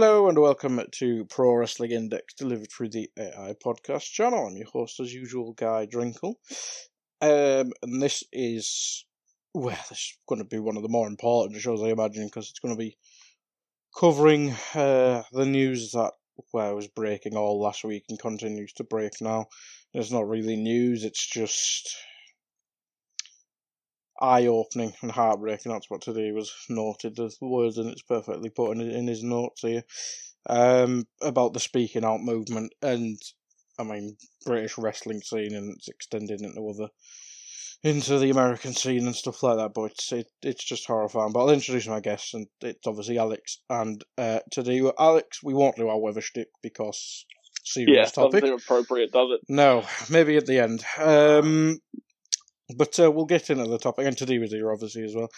Hello and welcome to Pro Wrestling Index delivered through the AI podcast channel. I'm your host as usual, Guy Drinkle. Um, and this is, well, this is going to be one of the more important shows, I imagine, because it's going to be covering uh, the news that well, was breaking all last week and continues to break now. There's not really news, it's just eye opening and heartbreaking. That's what today was noted. The words and it's perfectly put in, in his notes here um, about the speaking out movement and I mean British wrestling scene and it's extending into other into the American scene and stuff like that. But it's it, it's just horrifying. But I'll introduce my guests and it's obviously Alex. And uh, today, Alex, we won't do our weather stick because serious yeah, topic. doesn't appropriate, does it? No, maybe at the end. Um, but uh, we'll get into the topic, and here obviously as well.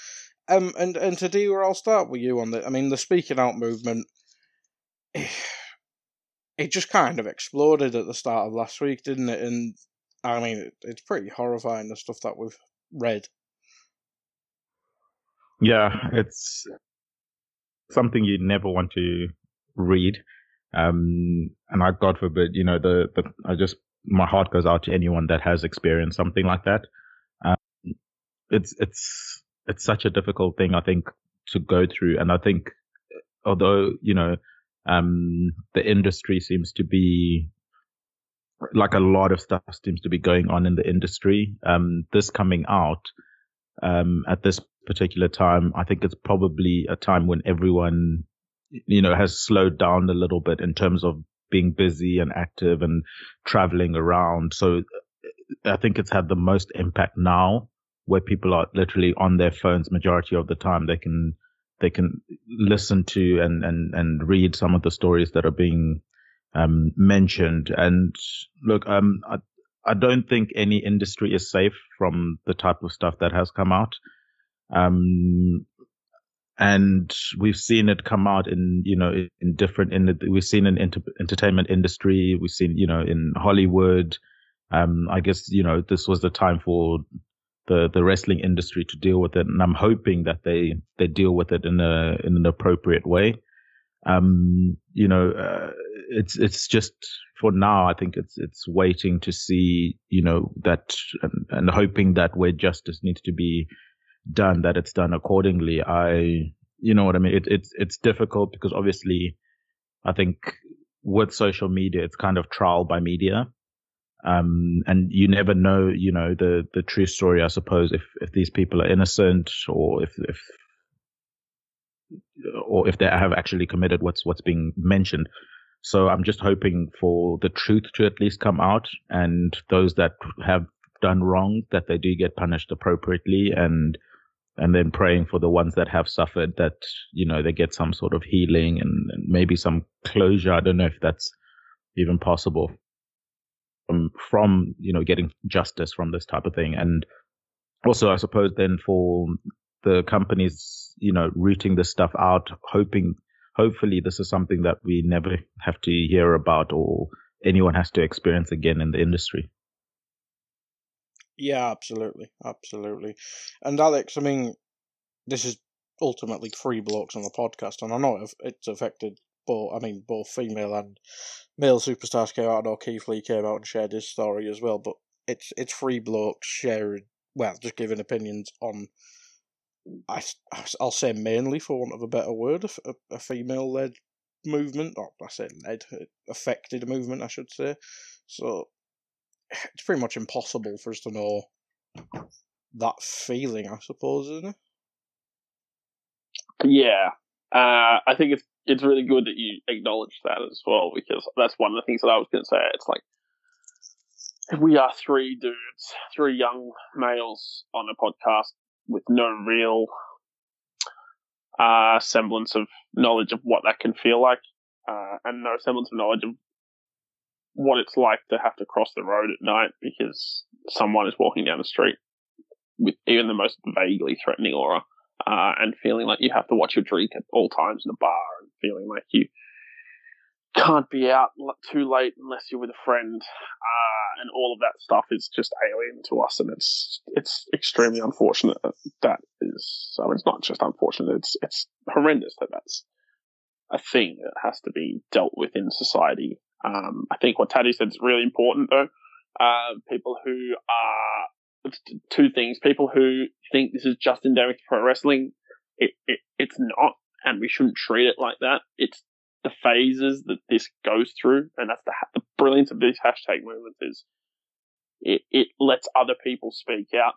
Um, and and where I'll start with you on the. I mean, the speaking out movement. It just kind of exploded at the start of last week, didn't it? And I mean, it, it's pretty horrifying the stuff that we've read. Yeah, it's something you never want to read. Um, and I, God forbid, you know, the, the, I just, my heart goes out to anyone that has experienced something like that it's it's it's such a difficult thing I think to go through, and I think although you know um, the industry seems to be like a lot of stuff seems to be going on in the industry. Um, this coming out um, at this particular time, I think it's probably a time when everyone, you know, has slowed down a little bit in terms of being busy and active and traveling around. So I think it's had the most impact now where people are literally on their phones majority of the time. They can they can listen to and and and read some of the stories that are being um, mentioned. And look, um, I, I don't think any industry is safe from the type of stuff that has come out. Um, and we've seen it come out in, you know, in different, in the, we've seen in inter- entertainment industry, we've seen, you know, in Hollywood. Um, I guess, you know, this was the time for the the wrestling industry to deal with it, and I'm hoping that they they deal with it in a in an appropriate way. Um, you know, uh, it's it's just for now. I think it's it's waiting to see, you know, that and, and hoping that where justice needs to be done, that it's done accordingly. I, you know what I mean. It, it's it's difficult because obviously, I think with social media, it's kind of trial by media. Um, and you never know, you know, the, the true story, I suppose, if, if these people are innocent or if, if, or if they have actually committed what's, what's being mentioned. So I'm just hoping for the truth to at least come out and those that have done wrong, that they do get punished appropriately and, and then praying for the ones that have suffered that, you know, they get some sort of healing and, and maybe some closure. I don't know if that's even possible from from you know getting justice from this type of thing and also i suppose then for the companies you know rooting this stuff out hoping hopefully this is something that we never have to hear about or anyone has to experience again in the industry Yeah, absolutely, absolutely. And Alex, I mean, this is ultimately three blocks on the podcast, and I know it's affected I mean, both female and male superstars came out. Know Keith Lee came out and shared his story as well, but it's it's three blokes sharing, well, just giving opinions on. I I'll say mainly, for want of a better word, a, a female led movement, or I say led, affected movement, I should say. So it's pretty much impossible for us to know that feeling, I suppose, isn't it? Yeah, uh, I think it's it's really good that you acknowledge that as well because that's one of the things that I was going to say. It's like we are three dudes, three young males on a podcast with no real uh, semblance of knowledge of what that can feel like, uh, and no semblance of knowledge of what it's like to have to cross the road at night because someone is walking down the street with even the most vaguely threatening aura, uh, and feeling like you have to watch your drink at all times in a bar, feeling like you can't be out too late unless you're with a friend, uh, and all of that stuff is just alien to us, and it's it's extremely unfortunate that that is. I mean, it's not just unfortunate; it's it's horrendous that that's a thing that has to be dealt with in society um, I think what Teddy said is really important though. Uh, people who are two things: people who think this is just endemic to pro wrestling. It, it it's not, and we shouldn't treat it like that. It's the phases that this goes through, and that's the, the brilliance of these hashtag movements is it, it lets other people speak out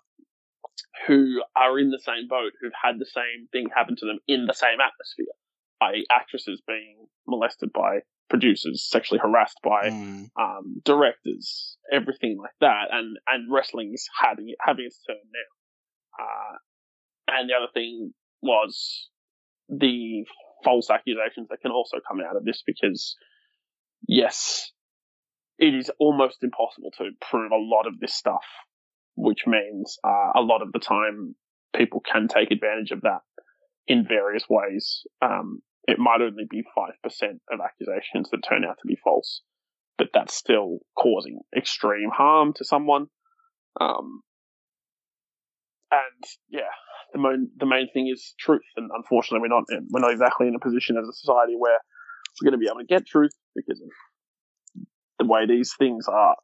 who are in the same boat, who've had the same thing happen to them in the same atmosphere, i.e., actresses being molested by producers, sexually harassed by mm. um, directors, everything like that, and and wrestling is having having its turn now. Uh, and the other thing was the false accusations that can also come out of this because yes, it is almost impossible to prove a lot of this stuff, which means uh, a lot of the time people can take advantage of that in various ways. Um, it might only be 5% of accusations that turn out to be false, but that's still causing extreme harm to someone. Um, and yeah, the main, the main thing is truth. And unfortunately, we're not, we're not exactly in a position as a society where we're going to be able to get truth because of the way these things are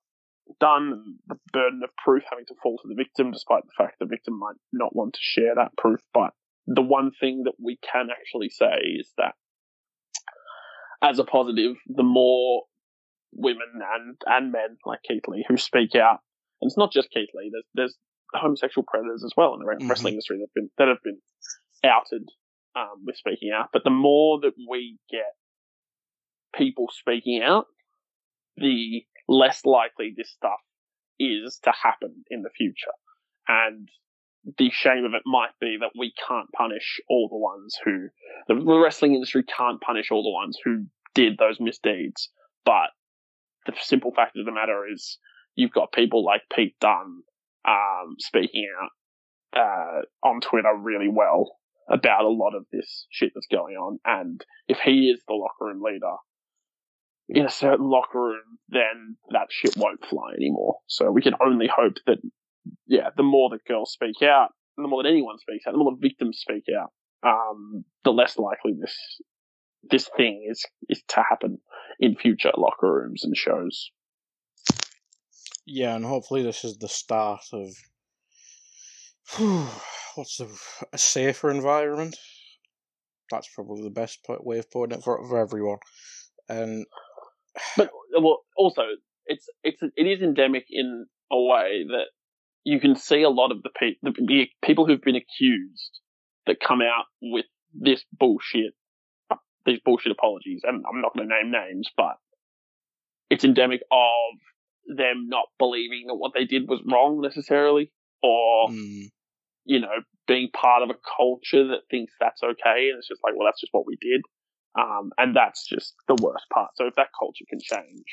done and the burden of proof having to fall to the victim, despite the fact the victim might not want to share that proof. But the one thing that we can actually say is that as a positive, the more women and, and men like Keith Lee who speak out, and it's not just Keith Lee, there's, there's homosexual predators as well in the mm-hmm. wrestling industry that have been, that have been outed um, with speaking out. But the more that we get people speaking out, the less likely this stuff is to happen in the future. And the shame of it might be that we can't punish all the ones who the wrestling industry can't punish all the ones who did those misdeeds. But the simple fact of the matter is, you've got people like Pete Dunne um, speaking out uh, on Twitter really well about a lot of this shit that's going on. And if he is the locker room leader in a certain locker room, then that shit won't fly anymore. So we can only hope that yeah, the more that girls speak out, the more that anyone speaks out, the more the victims speak out, um, the less likely this this thing is is to happen in future locker rooms and shows. Yeah, and hopefully this is the start of what's the a safer environment. That's probably the best way of putting it for for everyone. And but well, also it's it's it is endemic in a way that you can see a lot of the, pe- the, people who've been accused that come out with this bullshit, these bullshit apologies, and I'm not going to name names, but it's endemic of them not believing that what they did was wrong necessarily, or mm. you know, being part of a culture that thinks that's okay, and it's just like, well, that's just what we did, um, and that's just the worst part. So if that culture can change,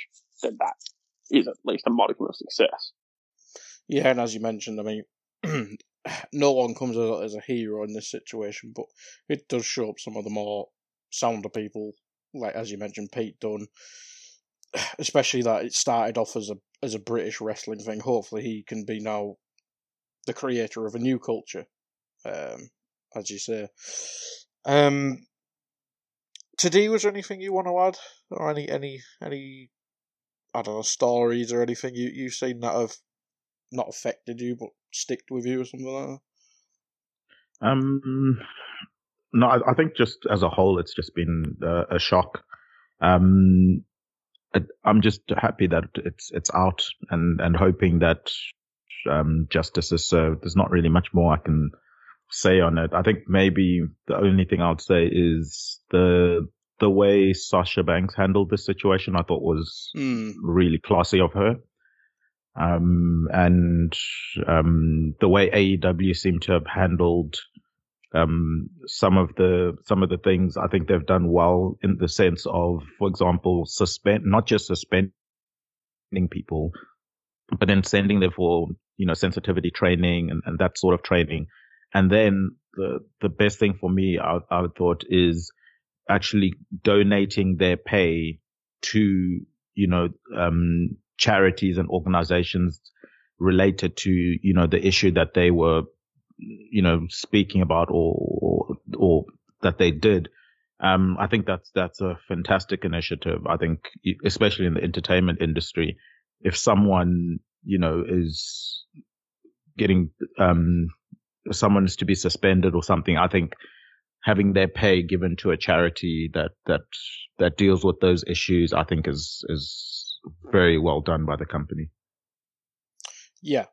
then that is at least a modicum of success. Yeah, and as you mentioned, I mean, no one comes as a hero in this situation, but it does show up some of the more sounder people, like as you mentioned, Pete Dunne. Especially that it started off as a as a British wrestling thing. Hopefully, he can be now the creator of a new culture, um, as you say. Um, Teddy, was there anything you want to add, or any any any I don't know stories or anything you you've seen that have not affected you but sticked with you or something like that? Um, no, I, I think just as a whole, it's just been a shock. Um, I'm just happy that it's it's out and and hoping that um, justice is served. There's not really much more I can say on it. I think maybe the only thing I would say is the the way Sasha Banks handled this situation. I thought was mm. really classy of her. Um, and um, the way AEW seemed to have handled um, some of the some of the things I think they've done well in the sense of, for example, suspend not just suspending people, but then sending them for you know sensitivity training and, and that sort of training. And then the the best thing for me, I, I thought, is actually donating their pay to you know um, charities and organizations related to you know the issue that they were you know, speaking about or, or, or that they did. Um, I think that's, that's a fantastic initiative. I think, especially in the entertainment industry, if someone, you know, is getting, um, someone is to be suspended or something, I think having their pay given to a charity that, that, that deals with those issues, I think is, is very well done by the company. Yeah.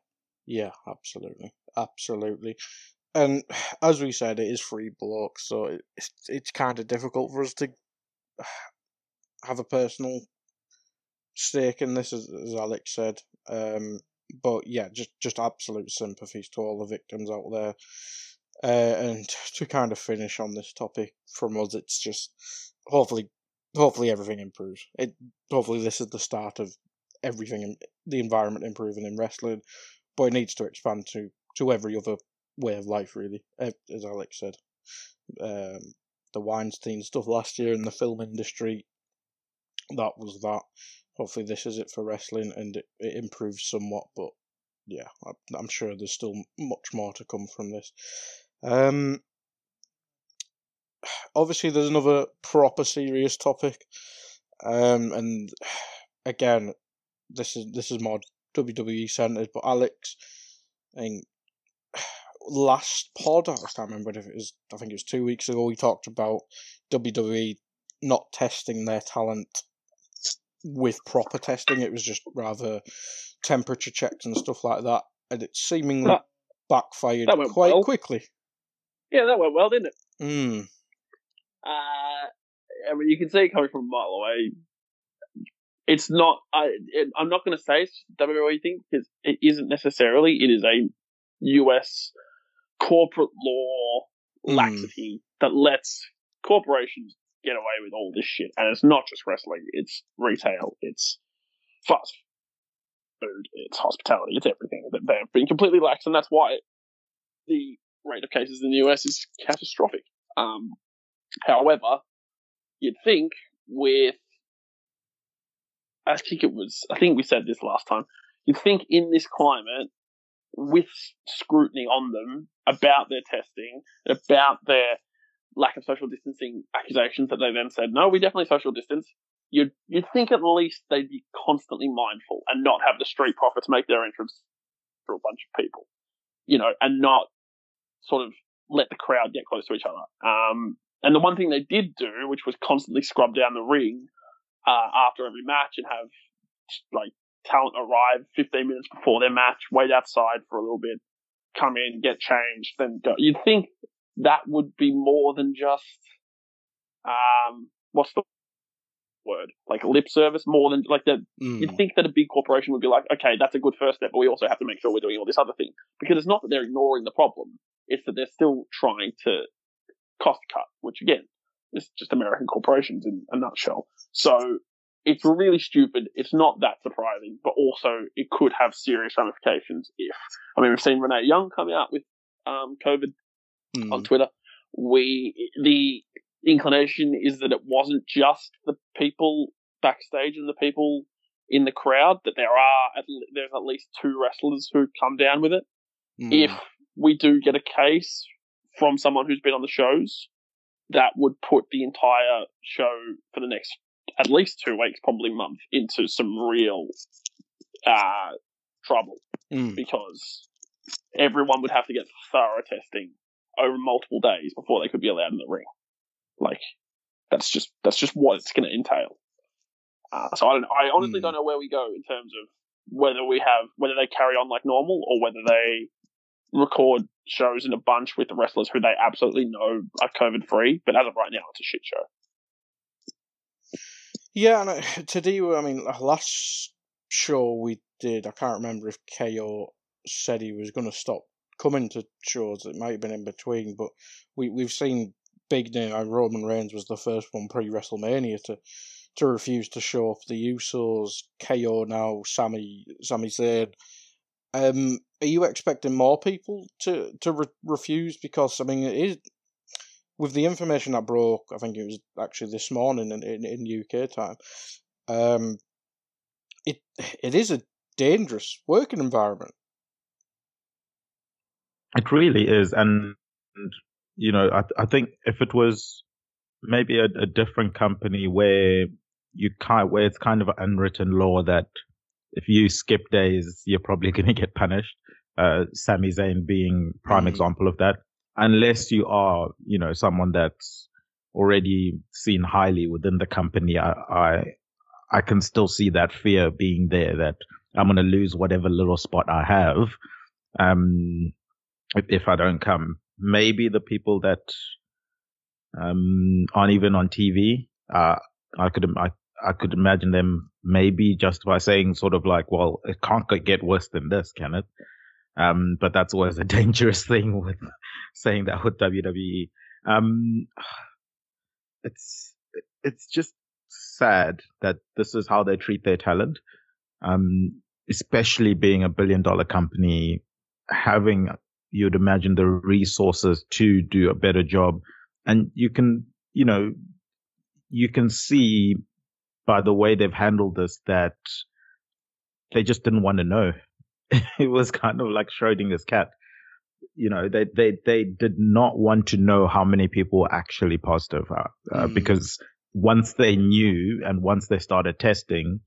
Yeah, absolutely absolutely. And as we said, it is free blocks, so it's it's kind of difficult for us to have a personal stake in this, as, as Alex said. Um, but yeah, just just absolute sympathies to all the victims out there. Uh, and to kind of finish on this topic from us, it's just hopefully, hopefully everything improves. It hopefully this is the start of everything, in the environment improving in wrestling, but it needs to expand to to every other way of life, really, as Alex said. Um, the Weinstein stuff last year in the film industry, that was that. Hopefully, this is it for wrestling and it, it improves somewhat, but yeah, I'm sure there's still much more to come from this. Um, obviously, there's another proper serious topic, um, and again, this is this is more WWE centered. But Alex, I think last pod, I can't remember if it was, I think it was two weeks ago, we talked about WWE not testing their talent with proper testing. It was just rather temperature checks and stuff like that. And it seemingly that, backfired that quite well. quickly. Yeah, that went well, didn't it? Mm. Uh, I mean, you can see it coming from a mile away. It's not. I. It, I'm not going to say it's WWE thing because it isn't necessarily. It is a US corporate law hmm. laxity mm. that lets corporations get away with all this shit. And it's not just wrestling, it's retail, it's fast food, it's hospitality, it's everything. That They've been completely lax, and that's why the rate of cases in the US is catastrophic. Um, however, you'd think with, I think it was, I think we said this last time, you'd think in this climate, with scrutiny on them about their testing, about their lack of social distancing accusations that they then said, no, we definitely social distance. You'd, you'd think at least they'd be constantly mindful and not have the street profits make their entrance for a bunch of people, you know, and not sort of let the crowd get close to each other. Um, and the one thing they did do, which was constantly scrub down the ring uh, after every match and have like talent arrive 15 minutes before their match, wait outside for a little bit, come in, get changed, then go. You'd think that would be more than just, um, what's the word? Like lip service, more than like that. Mm. You'd think that a big corporation would be like, okay, that's a good first step, but we also have to make sure we're doing all this other thing. Because it's not that they're ignoring the problem, it's that they're still trying to cost cut, which again, is just American corporations in a nutshell. So it's really stupid. It's not that surprising, but also it could have serious ramifications if, I mean, we've seen Renee Young come out with, um, COVID mm. on Twitter. We, the inclination is that it wasn't just the people backstage and the people in the crowd, that there are, at, there's at least two wrestlers who come down with it. Mm. if we do get a case from someone who's been on the shows, that would put the entire show for the next at least two weeks, probably month, into some real uh, trouble Mm. because everyone would have to get thorough testing over multiple days before they could be allowed in the ring. Like that's just that's just what it's going to entail. Uh, so I don't. I honestly Hmm. don't know where we go in terms of whether we have whether they carry on like normal or whether they record shows in a bunch with the wrestlers who they absolutely know are COVID free. But as of right now, it's a shit show. Yeah, and today, I mean, uh, last show we did, I can't remember if KO said he was going to stop coming to shows. It might have been in between, but we we've seen big name. Like Roman Reigns was the first one pre WrestleMania to to refuse to show up. The Usos, KO now, Sammy Sami Zayn. Um, are you expecting more people to to re- refuse? Because I mean, it is with the information that broke. I think it was actually this morning in in, in UK time. Um, it it is a dangerous working environment. It really is, and, and you know, I I think if it was maybe a, a different company where you kind where it's kind of an unwritten law that if you skip days, you're probably going to get punished. Uh, Sami Zayn being prime Mm. example of that, unless you are, you know, someone that's already seen highly within the company. I, I, I can still see that fear being there that I'm going to lose whatever little spot I have. Um, if, if I don't come, maybe the people that, um, aren't even on TV, uh, I could, I, I could imagine them maybe just by saying sort of like, well, it can't get worse than this, can it? Um, but that's always a dangerous thing with saying that with WWE. Um, it's, it's just sad that this is how they treat their talent. Um, especially being a billion dollar company, having, you'd imagine the resources to do a better job. And you can, you know, you can see by the way they've handled this that they just didn't want to know. it was kind of like Schrodinger's cat. You know, they, they, they did not want to know how many people were actually positive, uh, Mm. because once they knew and once they started testing,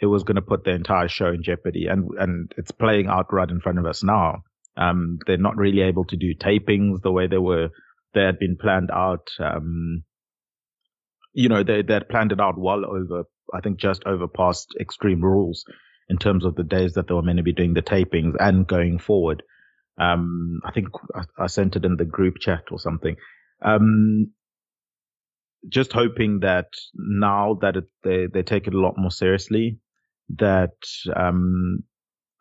it was going to put the entire show in jeopardy. And, and it's playing out right in front of us now. Um, they're not really able to do tapings the way they were, they had been planned out. Um, you know, they, they had planned it out well over, I think just over past extreme rules in terms of the days that they were meant to be doing the tapings and going forward. Um, I think I, I sent it in the group chat or something. Um, just hoping that now that it, they, they take it a lot more seriously, that, um,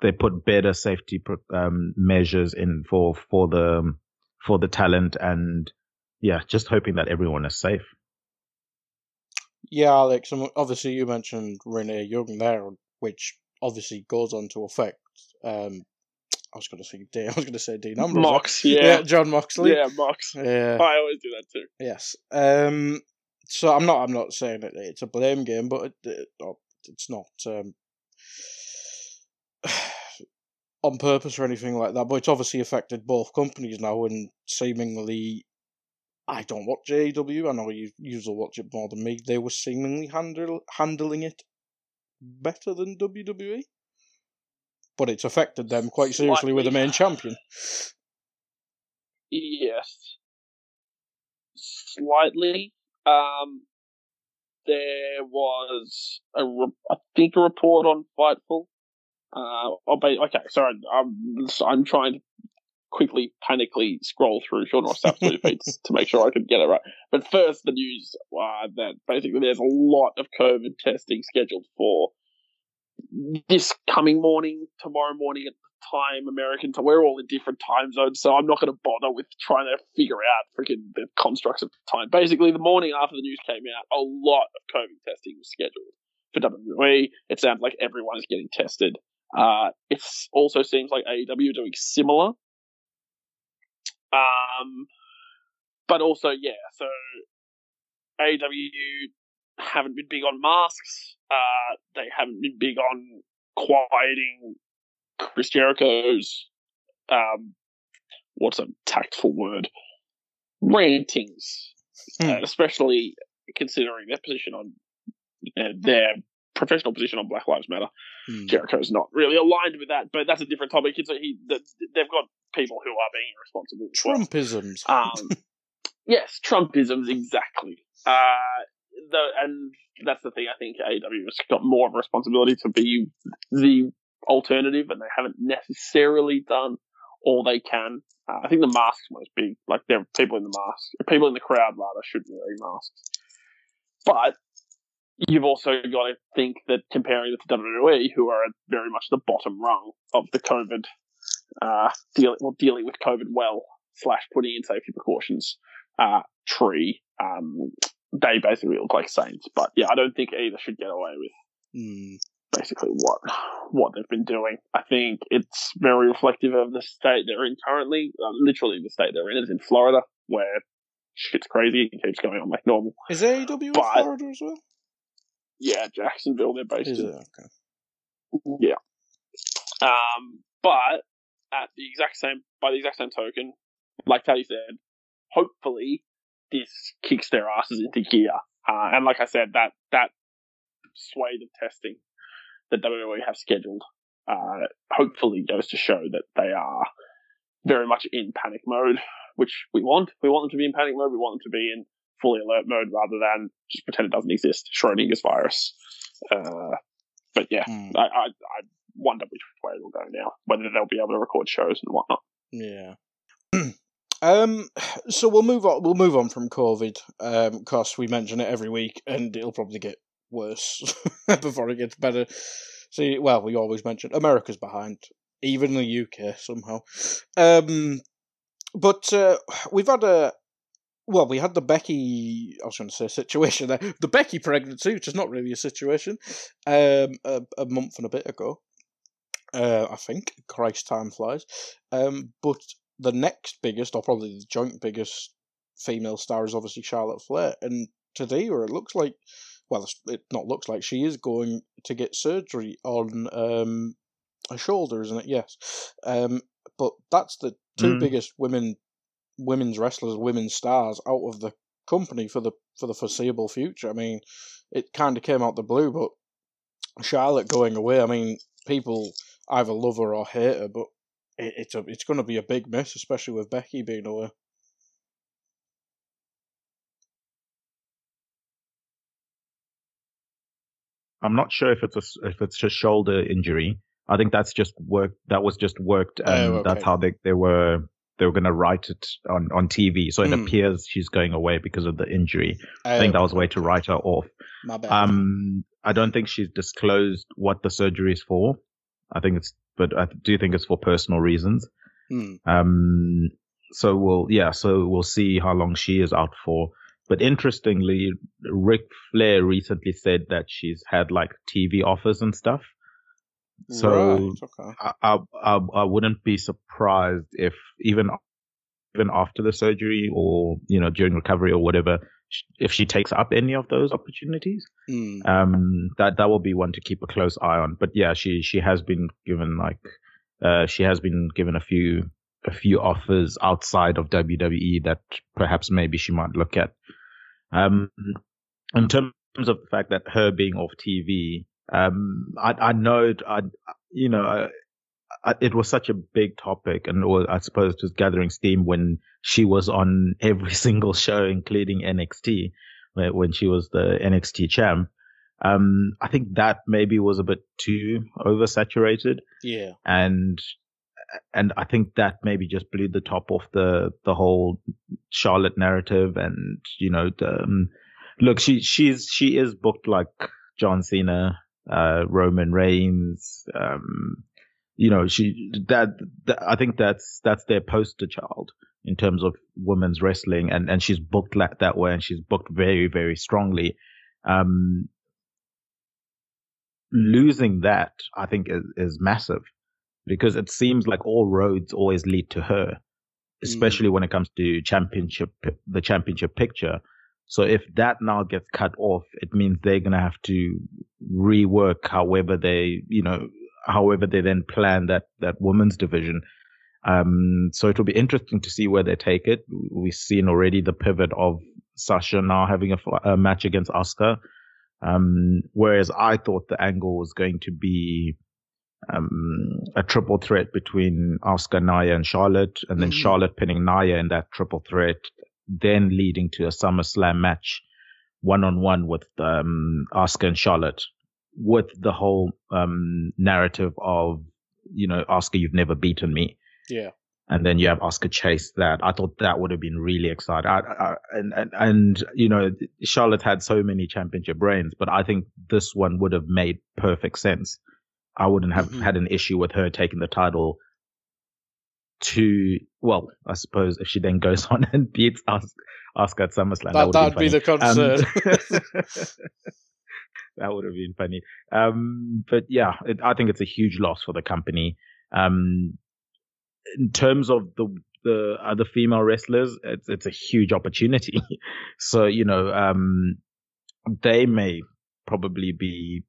they put better safety, um, measures in for, for the, for the talent and yeah, just hoping that everyone is safe. Yeah, Alex. And obviously, you mentioned Renee Young there, which obviously goes on to affect. Um, I was going to say Dean. I was going to say Dean Ambrose. Mox, yeah. Jon Moxley. Yeah, Mox. Yeah. I always do that too. Yes. Um. So I'm not. I'm not saying that it's a blame game, but it, it, oh, it's not um, on purpose or anything like that. But it's obviously affected both companies now, and seemingly, I don't watch AEW. I know you usually watch it more than me. They were seemingly handle handling it better than WWE, but it's affected them quite seriously with the main champion. Yes. Slightly. Um, there was a, re- I think a report on Fightful. Uh, oh, okay, sorry, I'm, I'm trying to quickly, panically scroll through Sean Ross Twitter feeds to make sure I can get it right. But first, the news uh, that basically there's a lot of COVID testing scheduled for this coming morning, tomorrow morning at the time, American time. We're all in different time zones, so I'm not going to bother with trying to figure out freaking the constructs of time. Basically, the morning after the news came out, a lot of COVID testing was scheduled for WWE. It sounds like everyone is getting tested. Uh, it also seems like AEW are doing similar. Um, but also, yeah, so AEW haven't been big on masks. Uh, they haven't been big on quieting Chris Jericho's um, what's a tactful word? Rantings, Hmm. uh, especially considering their position on uh, their professional position on Black Lives Matter. Hmm. Jericho's not really aligned with that, but that's a different topic. It's a, he, that they've got people who are being irresponsible. as well. Trumpisms. Um, yes, Trumpisms exactly. Uh, the, and that's the thing. I think AEW has got more of a responsibility to be the alternative, and they haven't necessarily done all they can. Uh, I think the masks was big. Like there are people in the mask, people in the crowd rather should be wearing masks. But you've also got to think that comparing it to WWE, who are at very much the bottom rung of the COVID uh, dealing well, dealing with COVID well slash putting in safety precautions uh, tree. Um, they basically look like saints, but yeah, I don't think either should get away with Hmm. basically what what they've been doing. I think it's very reflective of the state they're in currently. Uh, literally, the state they're in is in Florida, where shit's crazy and keeps going on like normal. Is AEW in Florida as well? Yeah, Jacksonville, they're based in. Okay. Yeah. Um, but at the exact same, by the exact same token, like Teddy said, hopefully this kicks their asses into gear. Uh, and like I said, that that swathe of testing that WWE have scheduled, uh, hopefully goes to show that they are very much in panic mode, which we want. We want them to be in panic mode. We want them to be in fully alert mode rather than just pretend it doesn't exist. Schrodinger's virus. Uh, but yeah, Hmm. I, I, I wonder which way it'll go now. Whether they'll be able to record shows and whatnot. Yeah. um. So we'll move on. We'll move on from COVID. Um. Because we mention it every week, and it'll probably get worse before it gets better. See, well, we always mention America's behind, even the UK somehow. Um. But uh, we've had a. Well, we had the Becky. I was going to say situation there. The Becky pregnancy, which is not really a situation. Um. A, a month and a bit ago. Uh, I think. Christ, time flies. Um, but the next biggest, or probably the joint biggest female star is obviously Charlotte Flair. And today, or it looks like, well, it not looks like she is going to get surgery on um, her shoulder, isn't it? Yes. Um, but that's the two Mm. biggest women, women's wrestlers, women's stars out of the company for the for the foreseeable future. I mean, it kind of came out the blue, but Charlotte going away. I mean, people either love her or hate her, but it, it's a it's going to be a big miss, especially with Becky being away. I'm not sure if it's a if it's a shoulder injury. I think that's just work. That was just worked, oh, and Oh, that's how they they were they were going to write it on on TV. So it Hmm. appears she's going away because of the injury. I think that was a way to write her off. My bad. Um, I don't think she's disclosed what the surgery is for. I think it's, but I do think it's for personal reasons. Hmm. Um, so we'll, yeah, so we'll see how long she is out for. But interestingly, Ric Flair recently said that she's had like TV offers and stuff. So right, okay. I, I, I, I wouldn't be surprised if even, even after the surgery or, you know, during recovery or whatever, if she takes up any of those opportunities Hmm. um that that will be one to keep a close eye on but yeah she she has been given like uh she has been given a few a few offers outside of WWE that perhaps maybe she might look at um in terms of the fact that her being off TV um I I know it, I you know I, I, it was such a big topic and was, I suppose just gathering steam when she was on every single show including NXT when she was the NXT champ. Um, I think that maybe was a bit too oversaturated, Yeah. and and I think that maybe just blew the top off the the whole Charlotte narrative. And you know, the, um, look, she she's she is booked like John Cena, uh, Roman Reigns. Um, you know, she that, that I think that's that's their poster child in terms of women's wrestling, and and she's booked like that way, and she's booked very very strongly. Um, losing that, I think, is, is massive because it seems like all roads always lead to her, especially when it comes to championship, the championship picture. So if that now gets cut off, it means they're going to have to rework however they, you know, however they then plan that, that women's division. Um, so it'll be interesting to see where they take it. We've seen already the pivot of Sasha now having a, a match against Asuka, Um, whereas I thought the angle was going to be um, a triple threat between Asuka, Nia, and Charlotte, and then mm-hmm. Charlotte pinning Nia in that triple threat, then leading to a SummerSlam match one on one with um, Asuka and Charlotte, with the whole um, narrative of you know Asuka, you've never beaten me. Yeah. And then you have Asuka chase that. I thought that would have been really exciting. I, I, and, and, and, you know, Charlotte had so many championship reigns, but I think this one would have made perfect sense. I wouldn't have mm-hmm. had an issue with her taking the title to, well, I suppose if she then goes on and beats Asuka at SummerSlam, that, that would be, be, the concern. Um, that would have been funny. Um, but yeah, it, I think it's a huge loss for the company. Um, in terms of the the other female wrestlers, it's it's a huge opportunity. so you know, um, they may probably be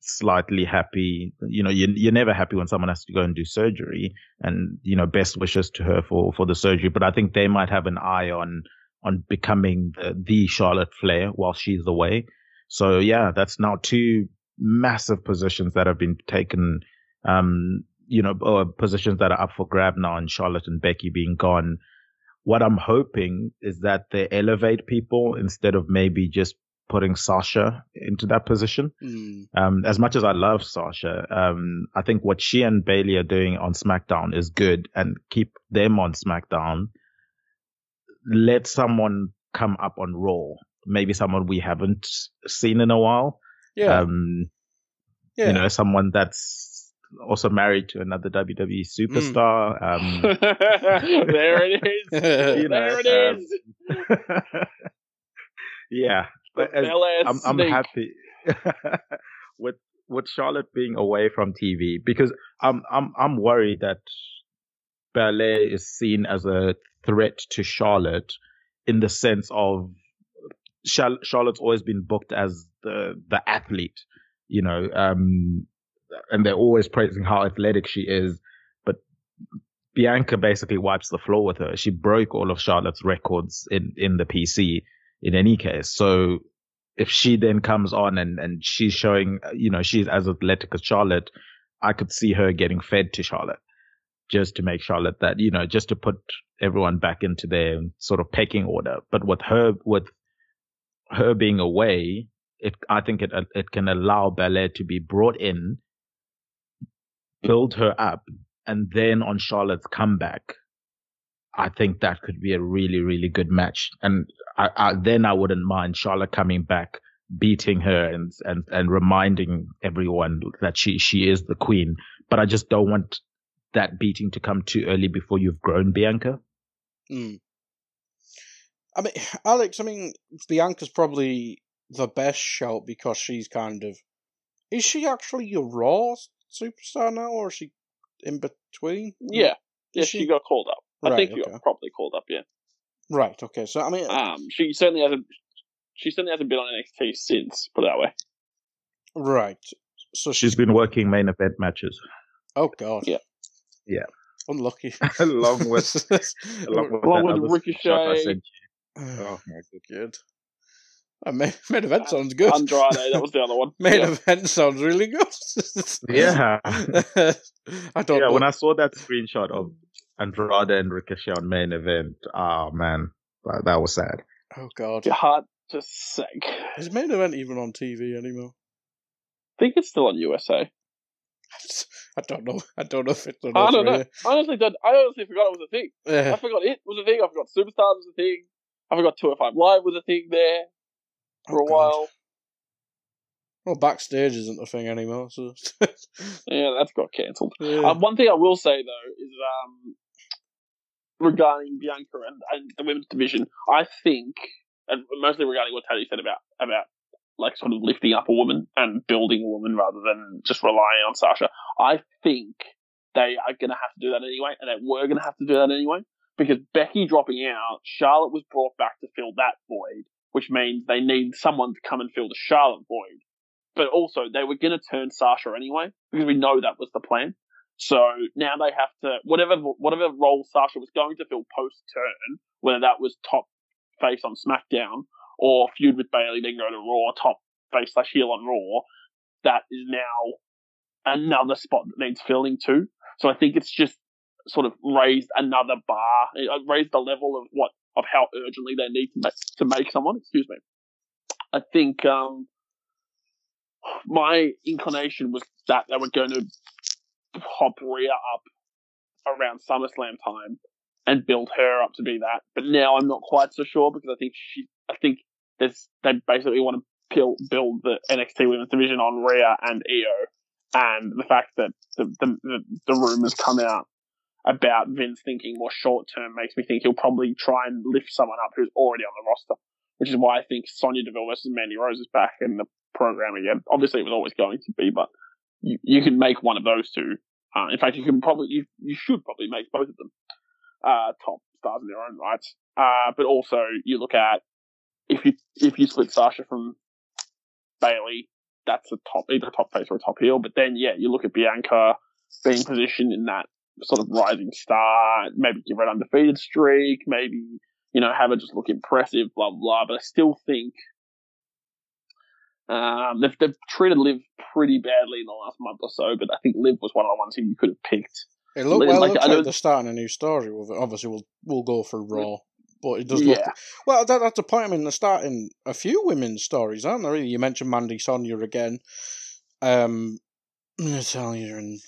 slightly happy. You know, you, you're never happy when someone has to go and do surgery, and you know, best wishes to her for for the surgery. But I think they might have an eye on on becoming the the Charlotte Flair while she's away. So yeah, that's now two massive positions that have been taken. Um, you know, uh, positions that are up for grab now, and Charlotte and Becky being gone. What I'm hoping is that they elevate people instead of maybe just putting Sasha into that position. Mm. Um, as much as I love Sasha, um, I think what she and Bayley are doing on SmackDown is good and keep them on SmackDown. Let someone come up on Raw. Maybe someone we haven't seen in a while. Yeah. Um, yeah. You know, someone that's also married to another WWE superstar. Mm. Um, there it is. You know, there it um, is. yeah, but I'm, I'm happy with with Charlotte being away from TV because I'm I'm I'm worried that Belair is seen as a threat to Charlotte in the sense of Charlotte's always been booked as the the athlete, you know, um, and they're always praising how athletic she is, but Bianca basically wipes the floor with her. She broke all of Charlotte's records in in the PC in any case. So if she then comes on and, and she's showing, you know, she's as athletic as Charlotte, I could see her getting fed to Charlotte just to make Charlotte that, you know, just to put everyone back into their sort of pecking order. But with her, with her being away, it, I think it, it can allow Belair to be brought in, build her up, and then on Charlotte's comeback, I think that could be a really, really good match. And I, I, then I wouldn't mind Charlotte coming back, beating her and, and, and reminding everyone that she, she is the queen. But I just don't want that beating to come too early before you've grown Bianca. Mm. I mean, Alex, I mean, Bianca's probably the best shout because she's kind of. Is she actually your Raw superstar now, or is she in between? Yeah. Yeah, she... she got called up. I right, think you okay. got properly called up, yeah. Right. Okay. So I mean, um, she certainly hasn't. She certainly hasn't been on NXT since. Put it that way. Right. So she's been working main event matches. Oh God. Yeah. Yeah. Unlucky. along with along with, along with Ricochet. Oh my good. Uh, main, main event uh, sounds good. Andrade, that was the other one. main yeah. event sounds really good. yeah. I don't. Yeah, know. when I saw that screenshot of Andrade and Ricochet on main event. Oh man, that, that was sad. Oh god, your heart just sank. Is main event even on TV anymore? I think it's still on USA. I don't know. I don't know if it's on. I don't know. I honestly don't. I honestly forgot it was a thing. Yeah. I forgot it was a thing. I forgot Superstars was a thing. I forgot 205 Live was a thing there for oh, a while. Well, backstage isn't a thing anymore, so yeah, that's got cancelled. Yeah. Um, one thing I will say though is um, regarding Bianca and, and the women's division, I think, and mostly regarding what Teddy said about about like sort of lifting up a woman and building a woman rather than just relying on Sasha. I think they are going to have to do that anyway, and they were going to have to do that anyway because Becky dropping out, Charlotte was brought back to fill that void, which means they need someone to come and fill the Charlotte void. But also, they were going to turn Sasha anyway because we know that was the plan. So now they have to whatever whatever role Sasha was going to fill post turn, whether that was top face on SmackDown or feud with Bayley, then go to Raw, top face slash heel on Raw. That is now another spot that needs filling too. So I think it's just sort of raised another bar, it raised the level of what of how urgently they need to make, to make someone. Excuse me. I think um, my inclination was that they were going to pop Rhea up around SummerSlam time and build her up to be that. But now I'm not quite so sure because I think she, I think there's they basically want to build the NXT Women's Division on Rhea and Io, and the fact that the the, the, the rumors come out about Vince thinking more short term makes me think he'll probably try and lift someone up who's already on the roster, which is why I think Sonya Deville versus Mandy Rose is back in the program again. Obviously, it was always going to be, but you, you can make one of those two. Uh, in fact, you can probably you, you should probably make both of them uh, top stars in their own rights. Uh, but also, you look at if you if you split Sasha from Bayley, that's a top either top face or a top heel. But then, yeah, you look at Bianca being positioned in that sort of rising star, maybe give her an undefeated streak, maybe, you know, have her just look impressive, blah, blah. But I still think um, they've, they've treated Liv pretty badly in the last month or so, but I think Liv was one of the ones who you could have picked. It look, well, Like, looks I like they're starting a new story with it. Obviously, we'll we'll go for Raw, but it does Yeah. look well. That, that's the point. I mean, they're starting a few women's stories, aren't they? Really, you mentioned Mandy Sonya again, um, Natalya and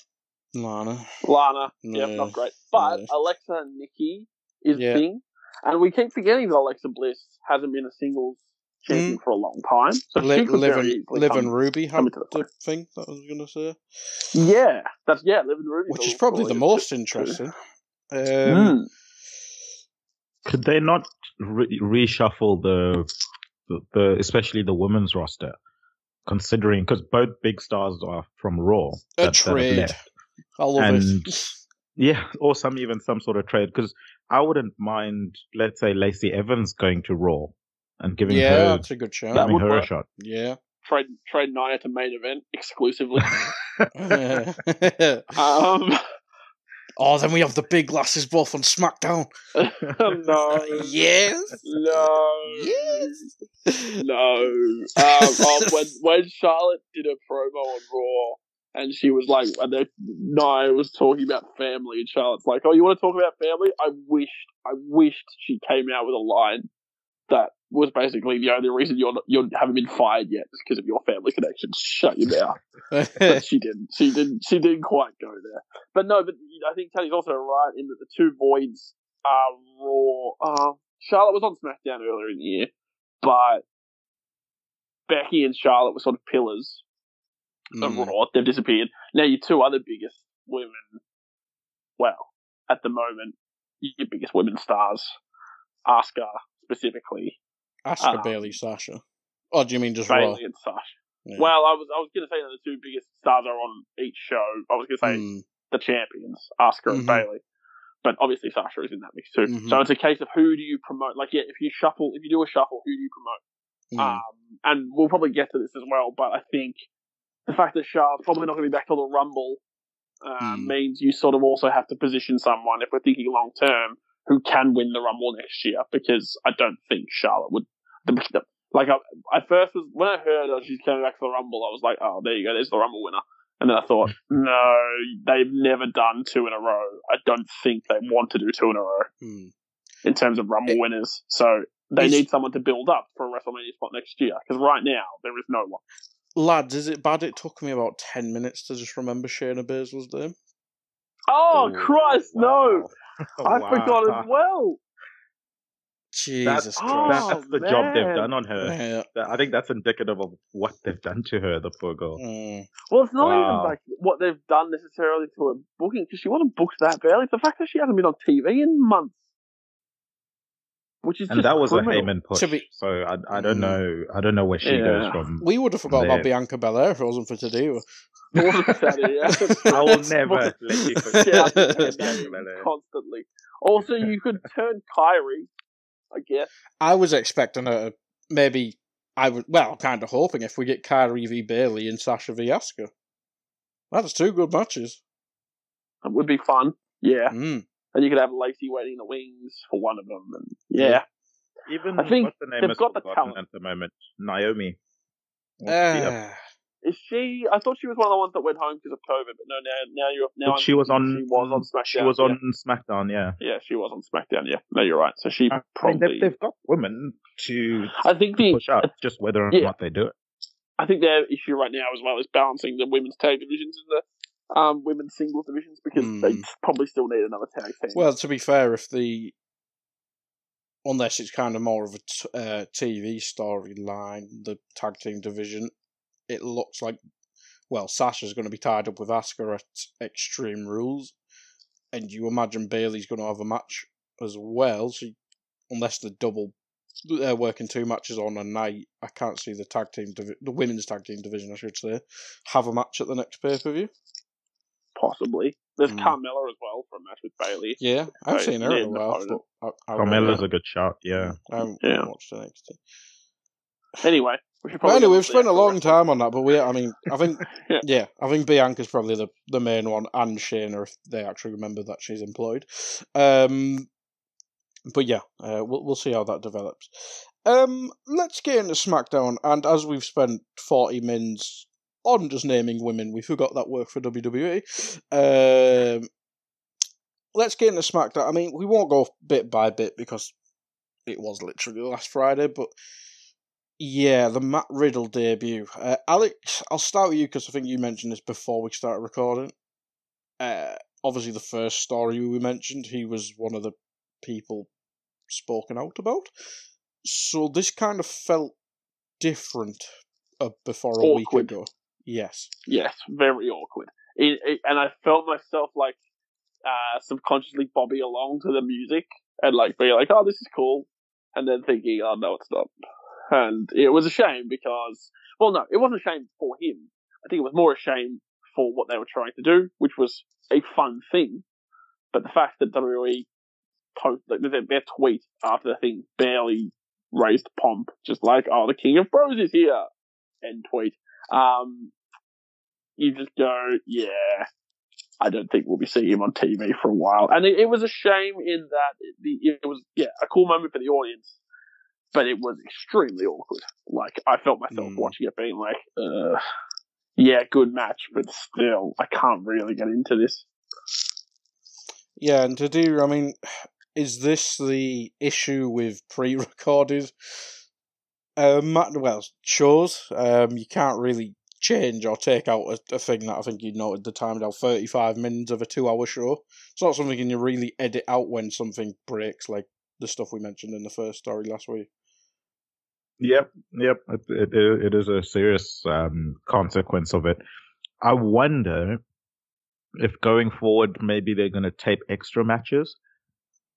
Lana. Lana, yeah, Yeah. not great. But Yeah. Alexa and Nikki is Yeah. the thing. And we keep forgetting that Alexa Bliss hasn't been a singles champion for a long time. So she Liv, could Liv, very and, easily Liv come- Ruby come have into the the thing that I was going to say, Yeah, that's yeah, Liv and Ruby. which is probably the most interesting. Um, Mm. Could they not re- reshuffle the, the the especially the women's roster, considering because both big stars are from Raw. a that- that trade. left. I love and it. yeah, or some even some sort of trade because I wouldn't mind, let's say Lacey Evans going to Raw and giving Yeah, her that's a good shout. That giving would her a work. shot. Yeah. Trade trade Nia to main event exclusively. um, oh, um, then we have the big glasses both on SmackDown. no, yes. no, Yes. no. Um, oh, when when Charlotte did a promo on Raw, and she was like, and then Nia was talking about family, and Charlotte's like, "Oh, you want to talk about family?" I wished, I wished she came out with a line that was basically the only reason you're you haven't been fired yet is because of your family connections. Shut your mouth. but she didn't. She didn't. She didn't quite go there. But no. But I think Teddy's also right in that the two voids are raw. Uh, Charlotte was on SmackDown earlier in the year, but Becky and Charlotte were sort of pillars of Mm. Raw. They've disappeared. Now your two other biggest women, well, at the moment, your biggest women stars, Asuka specifically, Asuka, Ah. Bayley, Sasha. Oh, do you mean just Raw? Bayley and Sasha. Yeah. Well, I was I was going to say that the two biggest stars are on each show. I was going to say Mm. the champions, Asuka and Mhm. Bayley. But obviously Sasha is in that mix too. Mhm. So it's a case of who do you promote? Like, yeah, if you shuffle, if you do a shuffle, who do you promote? Mm. Um, and we'll probably get to this as well, but I think the fact that Charlotte's probably not going to be back till the Rumble uh, Mm. means you sort of also have to position someone, if we're thinking long term, who can win the Rumble next year, because I don't think Charlotte would. The, the, like, I, I first was, when I heard that she's coming back for the Rumble, I was like, oh, there you go, there's the Rumble winner. And then I thought, no, they've never done two in a row. I don't think they want to do two in a row Mm. in terms of Rumble It- winners. So they Is- need someone to build up for a WrestleMania spot next year. Because right now there is no one. Lads, is it bad? It took me about 10 minutes to just remember Shayna Baszler's name. Oh, Christ, no! I Wow. forgot as well. Jesus That's, Oh, Christ. that's the job they've done on her. Yeah. I think that's indicative of what they've done to her, the poor girl. Mm. Well, it's not Wow. even like what they've done necessarily to her booking because she wasn't booked that badly. It's the fact that she hasn't been on TV in months, which is And just that was criminal. a Heyman push. To be- so I, I don't Mm. know. I don't know where she Yeah. goes from. We would have forgot There. about Bianca Belair if it wasn't for Tadeo. It wasn't Saturday, yeah. I will never let you forget. Shout Yeah. out to Bianca Belair constantly. Also, you could turn Kairi, I guess. I was expecting a maybe. I was well, kind of hoping if we get Kairi v Bayley and Sasha v Asuka. That's two good matches. That would be fun. Yeah. Mm. And you could have Lacey waiting in the wings for one of them. And yeah. Even I think what's the name they've got the forgotten talent. at the moment. Naomi. What's Uh, Is she? I thought she was one of the ones that went home because of COVID, but no, now now you're now. she was on. She was on SmackDown. She was yeah. SmackDown. Yeah. Yeah, she was on SmackDown. Yeah, no, you're right. So she I mean, probably. they've, they've got women to I think the push out, just whether or Yeah. not they do it. I think their issue right now as well is balancing the women's tag divisions and the um, women's singles divisions because they Hmm. probably still need another tag team. well, to be fair, if the unless it's kind of more of a t- uh, TV storyline, the tag team division, it looks like well, Sasha's going to be tied up with Asuka at Extreme Rules, and you imagine Bayley's going to have a match as well. So, unless the double. They're working two matches on a night. I can't see the tag team, divi- the women's tag team division, I should say, have a match at the next pay per view. Possibly. There's Hmm. Carmella as well for a match with Bayley. Yeah, I've Right, seen her in a while. I, I Carmella's a good shot. Yeah. I haven't Yeah. watched NXT. Anyway, we should But probably. anyway, get we've on to the spent a long time on that, but we, I mean, I think, Yeah. yeah. I think Bianca's probably the, the main one, and Shayna if they actually remember that she's employed. Um, but yeah, uh, we'll we'll see how that develops. Um, let's get into SmackDown, and as we've spent forty minutes on just naming women, we forgot that work for WWE. Um, let's get into SmackDown. I mean, we won't go bit by bit because it was literally last Friday, but yeah, the Matt Riddle debut. Uh, Alex, I'll start with you because I think you mentioned this before we started recording. Uh, obviously, the first story we mentioned, he was one of the people spoken out about. So this kind of felt different uh, before a week ago. Yes. Yes, very awkward. It, it, and I felt myself like uh, subconsciously bobbing along to the music and like being like, "Oh, this is cool," and then thinking, "Oh no, it's not." And it was a shame because, well, no, it wasn't a shame for him. I think it was more a shame for what they were trying to do, which was a fun thing. But the fact that WWE post like, their, their tweet after the thing barely raised pomp, just like, "Oh, the King of Bros is here," end tweet. Um, you just go, yeah, I don't think we'll be seeing him on TV for a while. And it, it was a shame in that it, the, it was, yeah, a cool moment for the audience, but it was extremely awkward. Like, I felt myself Mm. watching it being like, uh, yeah, good match, but still, I can't really get into this. Yeah, and to do, I mean, is this the issue with pre-recorded um, well shows? Um, you can't really change or take out a, a thing that I think you noted the time down thirty-five minutes of a two-hour show. It's not something you can really edit out when something breaks, like the stuff we mentioned in the first story last week. Yep, yep. It, it, it is a serious um, consequence of it. I wonder if going forward, maybe they're going to tape extra matches,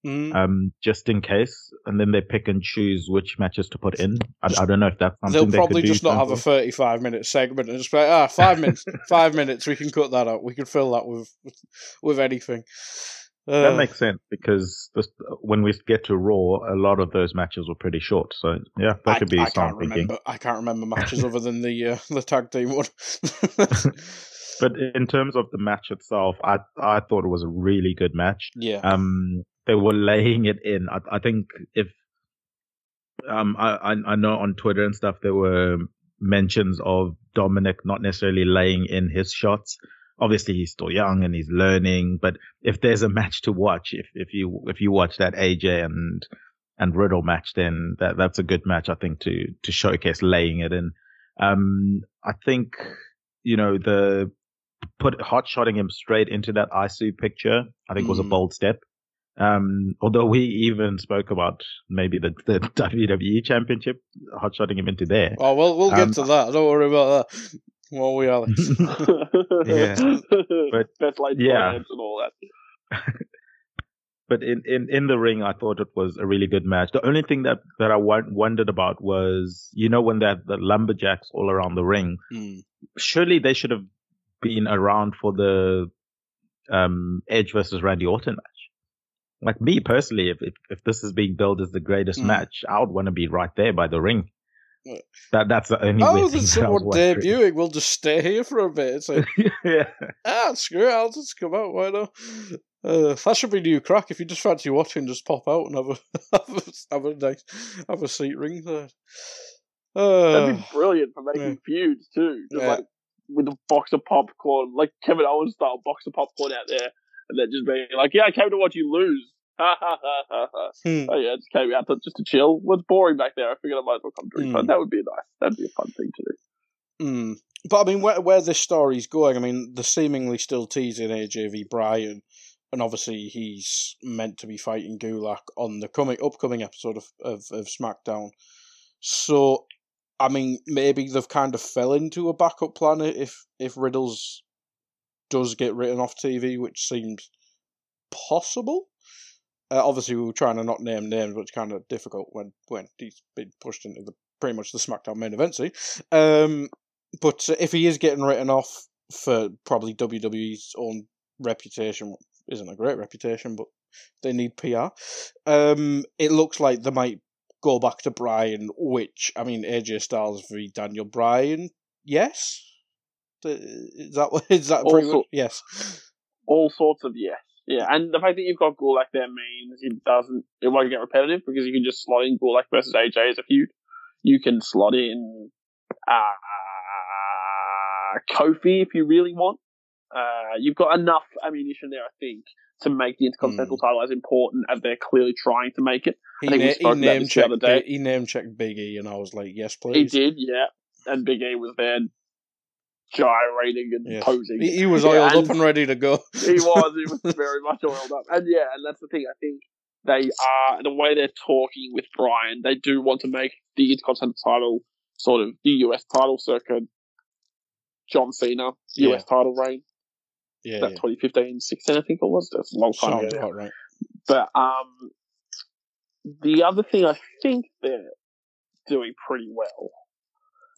Mm. um, just in case, and then they pick and choose which matches to put in. I, I don't know if that's something They'll they probably just not have a thirty-five minute segment and just be like, ah, five minutes, five minutes. We can cut that out. We can fill that with with, with anything. forward. That Uh, makes sense because this, when we get to Raw, a lot of those matches were pretty short. So yeah, that I, could be I can't thinking. remember. I can't remember matches other than the uh, the tag team one. But in terms of the match itself, I I thought it was a really good match. yeah, um they were laying it in. I, I think if um I, I know on twitter and stuff there were mentions of dominic not necessarily laying in his shots. Obviously he's still young and he's learning but if there's a match to watch if if you if you watch that aj and and riddle match then that that's a good match i think to to showcase laying it in. Um i think you know the put hot shotting him straight into that IC picture i think was a Mm. bold step um, although we even spoke about maybe the, the WWE Championship, hotshotting him into there. oh well, we'll get um, to that. Don't worry about that. Well, we are. Yeah, but- best laid yeah. and all that. but in, in, in the ring, I thought it was a really good match. The only thing that, that I wondered about was, you know, when that the lumberjacks all around the ring, Hmm. surely they should have been around for the um, Edge versus Randy Orton match. Like me personally, if, if if this is being billed as the greatest Mm. match, I would want to be right there by the ring. That that's the only. Oh, weird thing there's that I was someone debuting. We'll just stay here for a bit. It's like, yeah. ah, screw it. I'll just come out. Why not? Uh, that should be new crack. If you just fancy watching, just pop out and have a have a, have a nice have a seat ringside. Uh, That'd be brilliant for making feuds too. Just Yeah. like with a box of popcorn, like Kevin Owens style box of popcorn out there, and then just being like, "Yeah, I came to watch you lose." Ha ha ha ha ha. hmm. Oh yeah, just came out to, just to chill. What's boring back there? I figured I might as well come drink. Mm. But that would be nice. That'd be a fun thing to do. Mm. But I mean, where where this story's going, I mean, they're seemingly still teasing AJ v Bryan, and obviously he's meant to be fighting Gulak on the coming upcoming episode of, of, of SmackDown. So, I mean, maybe they've kind of fell into a backup plan if if Riddles does get written off TV, which seems possible. Uh, obviously, we were trying to not name names, it's kind of difficult when when he's been pushed into the pretty much the SmackDown main event. See, um, but uh, if he is getting written off for probably WWE's own reputation, isn't a great reputation, but they need PR. Um, it looks like they might go back to Bryan, which I mean, AJ Styles v Daniel Bryan. Yes, is that is that pretty Also- much yes? All sorts of yes. Yeah, and the fact that you've got Gulak there means it doesn't, it won't get repetitive because you can just slot in Gulak versus AJ as a feud. You can slot in, uh, Kofi if you really want. Uh, you've got enough ammunition there, I think, to make the Intercontinental title as important as they're clearly trying to make it. He, I think we na- he name this the other checked. He name checked Big E, and I was like, yes, please." He did, yeah. And Big E was there gyrating and Yes. posing. He, he was oiled and- up and ready to go. he was. He was very much oiled up. And yeah, and that's the thing. I think they are the way they're talking with Bryan. They do want to make the Intercontinental title sort of the US title circa John Cena Yeah. US title reign. Yeah, That yeah. 2015, 16, I think it was. That's a long time Sounds ago. now. right. But um, the other thing I think they're doing pretty well,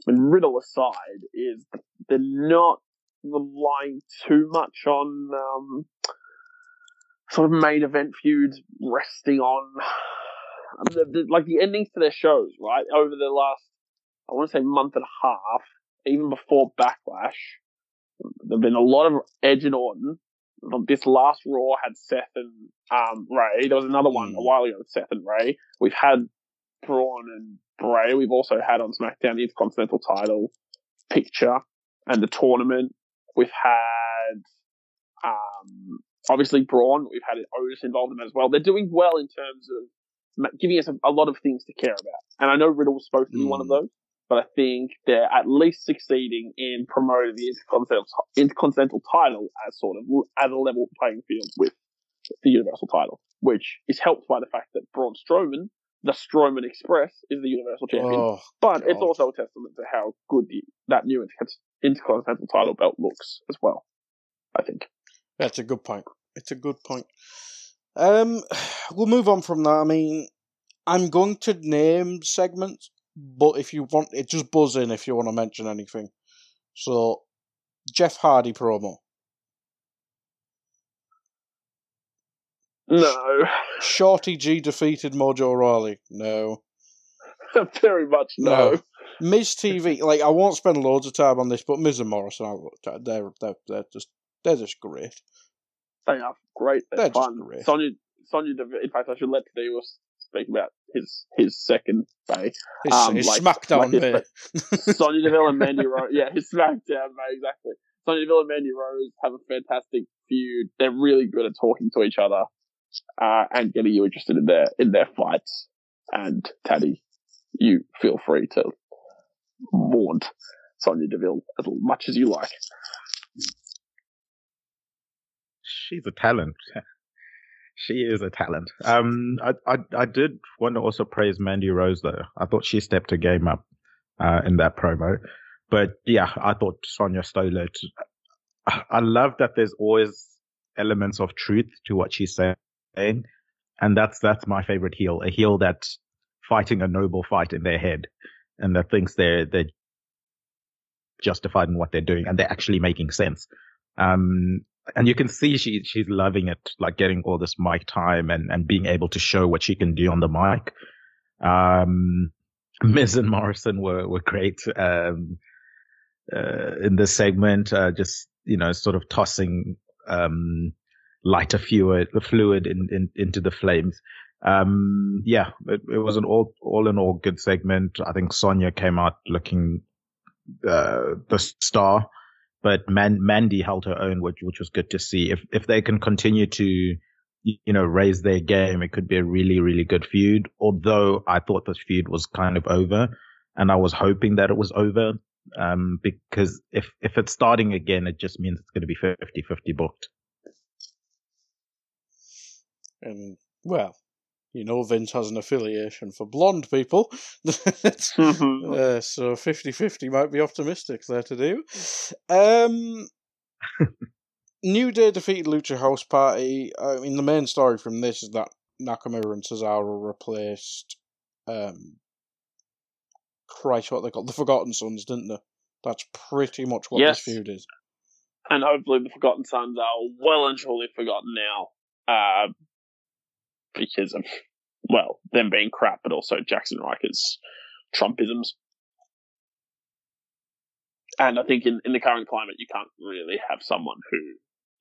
And riddle aside, is they're not relying too much on um, sort of main event feuds resting on the, the, like the endings to their shows, right? Over the last, I want to say month and a half, even before Backlash, there've been a lot of Edge and Orton. This last Raw had Seth and um, Rey. There was another one a Mm. while ago with Seth and Rey. We've had Braun and Bray. We've also had on SmackDown the Intercontinental title picture and the tournament. We've had um, obviously Braun. We've had Otis involved in that as well. They're doing well in terms of giving us a, a lot of things to care about. And I know Riddle was supposed to be one of Mm. those, but I think they're at least succeeding in promoting the Intercontinental, Intercontinental title as sort of as a level playing field with the Universal title, which is helped by the fact that Braun Strowman, the Strowman Express, is the Universal champion. Oh, but it's also a testament to how good the, that new Inter- Intercontinental title belt looks as well. I think. That's a good point. It's a good point. Um, we'll move on from that. I mean, I'm going to name segments, but if you want, it just buzz in if you want to mention anything. So, Jeff Hardy promo, No, Shorty G defeated Mojo Rawley. No, very much no. No. Miz TV. Like I won't spend loads of time on this, but Miz and Morrison, I- they're they're they're just they're just great. They are great. They're, They're just fun. great. Sonya, Sonya. Deville- In fact, I should let Tadeo speak about his his second bay. His, Um, his like- SmackDown like mate. Sonya Deville and Mandy Rose. Yeah, his SmackDown mate. Exactly. Sonya Deville and Mandy Rose have a fantastic feud. They're really good at talking to each other uh, and getting you interested in their in their fights. And Taddy, you feel free to vaunt Sonya Deville as much as you like. she's a talent. she is a talent. Um, I, I, I did want to also praise Mandy Rose though. I thought she stepped her game up, uh, in that promo. But yeah, I thought stole it. I love that there's always elements of truth to what she's saying. And that's, that's my favorite heel, a heel that's fighting a noble fight in their head and that thinks they're, they're justified in what they're doing and they're actually making sense. Um, and you can see she she's loving it, like getting all this mic time and and being able to show what she can do on the mic. Um, Miz and Morrison were were great um, uh, in this segment. Uh, just you know, sort of tossing um, lighter fluid fluid in, in, into the flames. Um, yeah, it, it, was an all all in all good segment. I think Sonya came out looking uh, the star, but Man- Mandy held her own, which which was good to see. If if they can continue to you know, raise their game, it could be a really, really good feud. Although I thought this feud was kind of over and I was hoping that it was over. Um, because if, if it's starting again, it just means it's going to be 50 50 booked. And, well, you know, Vince has an affiliation for blonde people. uh, so 50 50 might be optimistic there to do. Um, New Day defeated Lucha House Party. I mean, the main story from this is that Nakamura and Cesaro replaced, um, Christ, what they called the Forgotten Sons, didn't they? That's pretty much what yes. this feud is. And hopefully, the Forgotten Sons are well and truly forgotten now, uh, because of well them being crap, but also Jaxson Ryker's Trumpisms. And I think in, in the current climate, you can't really have someone who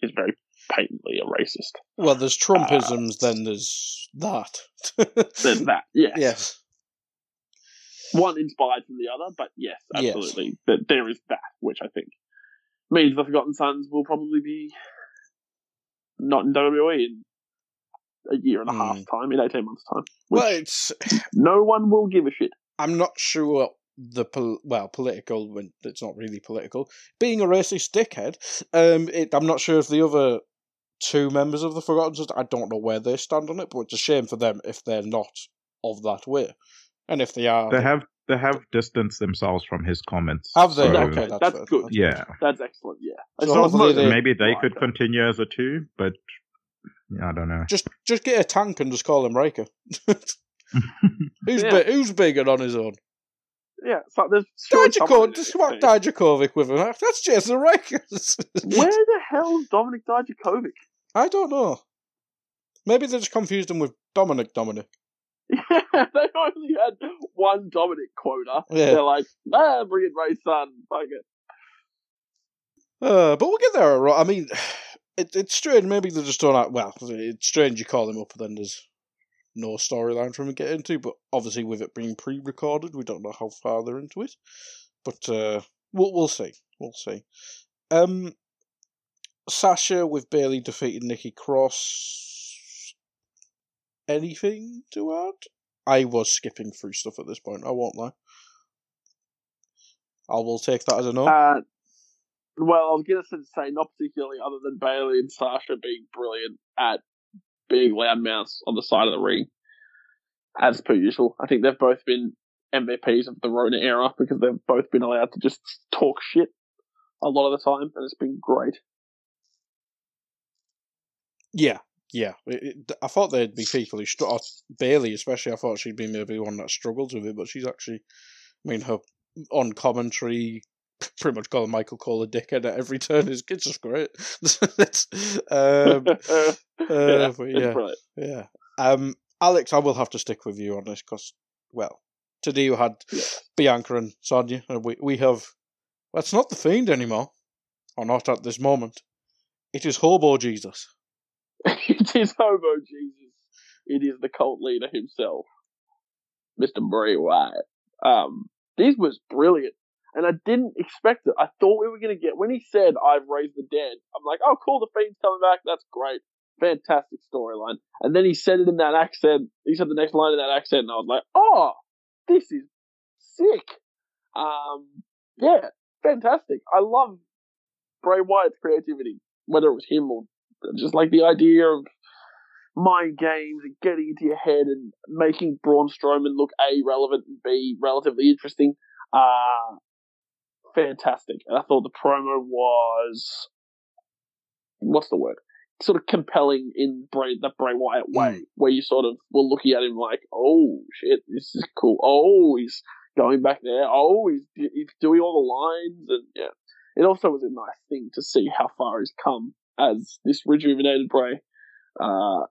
is very patently a racist. Well, there's Trumpisms, uh, then there's that. there's that, yes. Yes. One inspired from the other, but yes, absolutely. Yes. There is that, which I think means the Forgotten Sons will probably be not in WWE in a year and a mm. half time, in 18 months' time. Well, it's. No one will give a shit. I'm not sure the pol- well political when it's not really political being a racist dickhead um it, i'm not sure if the other two members of the forgotten Sons, i don't know where they stand on it but it's a shame for them if they're not of that way and if they are they have they have distanced themselves from his comments have they so, okay that's, that's good yeah that's excellent yeah so they, maybe they could continue as a two but yeah, i don't know just just get a tank and just call him Ryker. who's yeah. bi- who's bigger on his own yeah, so there's Dijakovic, just swap Dijakovic with him. That's Jason Rikers. Where the hell is Dominik Dijakovic? I don't know. Maybe they just confused him with Dominic Dominic. Yeah, they only had one Dominic quota. Yeah. They're like, ah, bring it, Rey's son. Fuck it. Uh, but we'll get there. I mean, it, it's strange. Maybe they're just that. Well, it's strange you call him up, and then there's no storyline for him to get into, but obviously with it being pre-recorded, we don't know how far they're into it. But uh, we'll we'll see. We'll see. Um, Sasha with Bayley defeated Nikki Cross. Anything to add? I was skipping through stuff at this point. I won't lie. I will take that as a no. Uh, well, I was going to say not particularly, other than Bayley and Sasha being brilliant at being loudmouths on the side of the ring, as per usual. I think they've both been MVPs of the Rona era because they've both been allowed to just talk shit a lot of the time, and it's been great. Yeah, yeah. It, it, I thought they'd be people who str- Bayley, especially. I thought she'd be maybe one that struggles with it, but she's actually. I mean, her on commentary pretty much calling Michael Cole a dickhead at every turn is it's just great. um, uh, yeah, yeah, yeah. Um, Alex, I will have to stick with you on this because, well, today you had yeah. Bianca and Sonya, and we we have. Well, it's not the Fiend anymore, or not at this moment. It is Hobo Jesus. it is Hobo Jesus. It is the cult leader himself, Mister Bray Wyatt. Um, this was brilliant and I didn't expect it. I thought we were going to get when he said, "I've raised the dead." I'm like, "Oh, cool, the Fiend's coming back. That's great, fantastic storyline." And then he said it in that accent. He said the next line in that accent, and I was like, "Oh, this is sick." Um, yeah, fantastic. I love Bray Wyatt's creativity, whether it was him or just like the idea of mind games and getting into your head and making Braun Strowman look a relevant and b relatively interesting. Uh, fantastic. And I thought the promo was what's the word? Sort of compelling in Bray the Bray Wyatt way, mm. where you sort of were looking at him like, oh shit, this is cool. Oh, he's going back there. Oh, he's, he's doing all the lines, and yeah, it also was a nice thing to see how far he's come as this rejuvenated Bray, uh,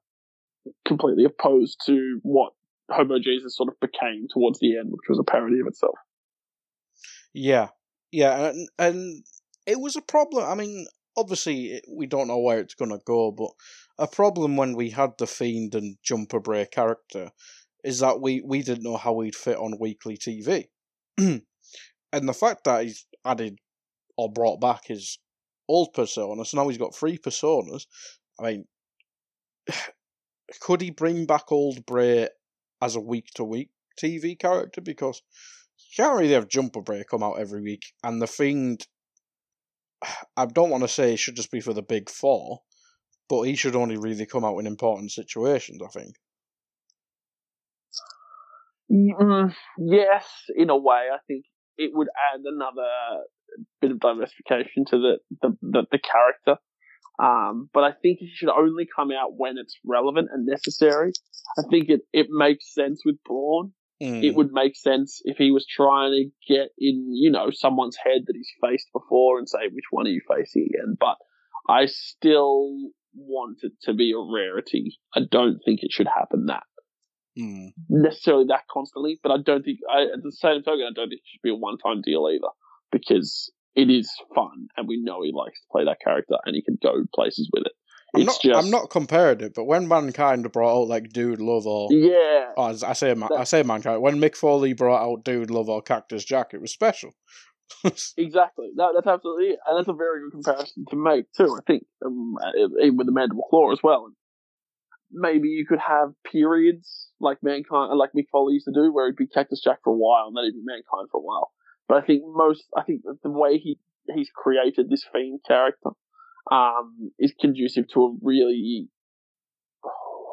completely opposed to what Hobo Jesus sort of became towards the end, which was a parody of itself. Yeah, yeah, and, and it was a problem. I mean, obviously we don't know where it's gonna go, but a problem when we had the Fiend and Jumper Bray character is that we we didn't know how he'd fit on weekly TV, and the fact that he's added or brought back his old persona, so now he's got three personas. I mean, could he bring back old Bray as a week to week TV character? Because you can't really have Jumper Bray come out every week, and the Fiend. I don't want to say it should just be for the big four, but he should only really come out in important situations. I think. Mm, yes, in a way, I think it would add another bit of diversification to the the, the, the character. Um, but I think it should only come out when it's relevant and necessary. I think it, it makes sense with Braun. Mm. It would make sense if he was trying to get in, you know, someone's head that he's faced before and say, which one are you facing again? But I still want it to be a rarity. I don't think it should happen that Mm. necessarily that constantly, but I don't think, I, at the same token, I don't think it should be a one time deal either because it is fun and we know he likes to play that character and he can go places with it. I'm not. just, I'm not comparing it, but when mankind brought out like Dude Love or yeah, oh, I say man, I say mankind when Mick Foley brought out Dude Love or Cactus Jack, it was special. Exactly. No, that's absolutely it. And that's a very good comparison to make, too, I think, um, even with the Mandible Claw as well. Maybe you could have periods like Mankind, like Mick Foley used to do, where he'd be Cactus Jack for a while and then he'd be Mankind for a while. But I think most, I think that the way he, he's created this Fiend character, um, is conducive to a really,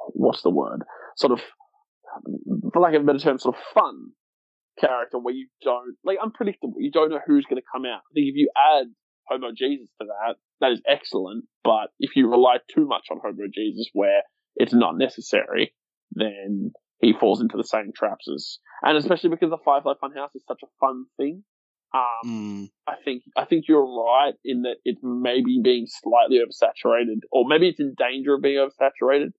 what's the word? Sort of, for lack of a better term, sort of fun character where you don't like unpredictable. You don't know who's going to come out. I think if you add Hobo Jesus to that, that is excellent. But if you rely too much on Hobo Jesus, where it's not necessary, then he falls into the same traps as, and especially because the Firefly Funhouse is such a fun thing. Um, Mm. I think I think you're right in that it's maybe being slightly oversaturated, or maybe it's in danger of being oversaturated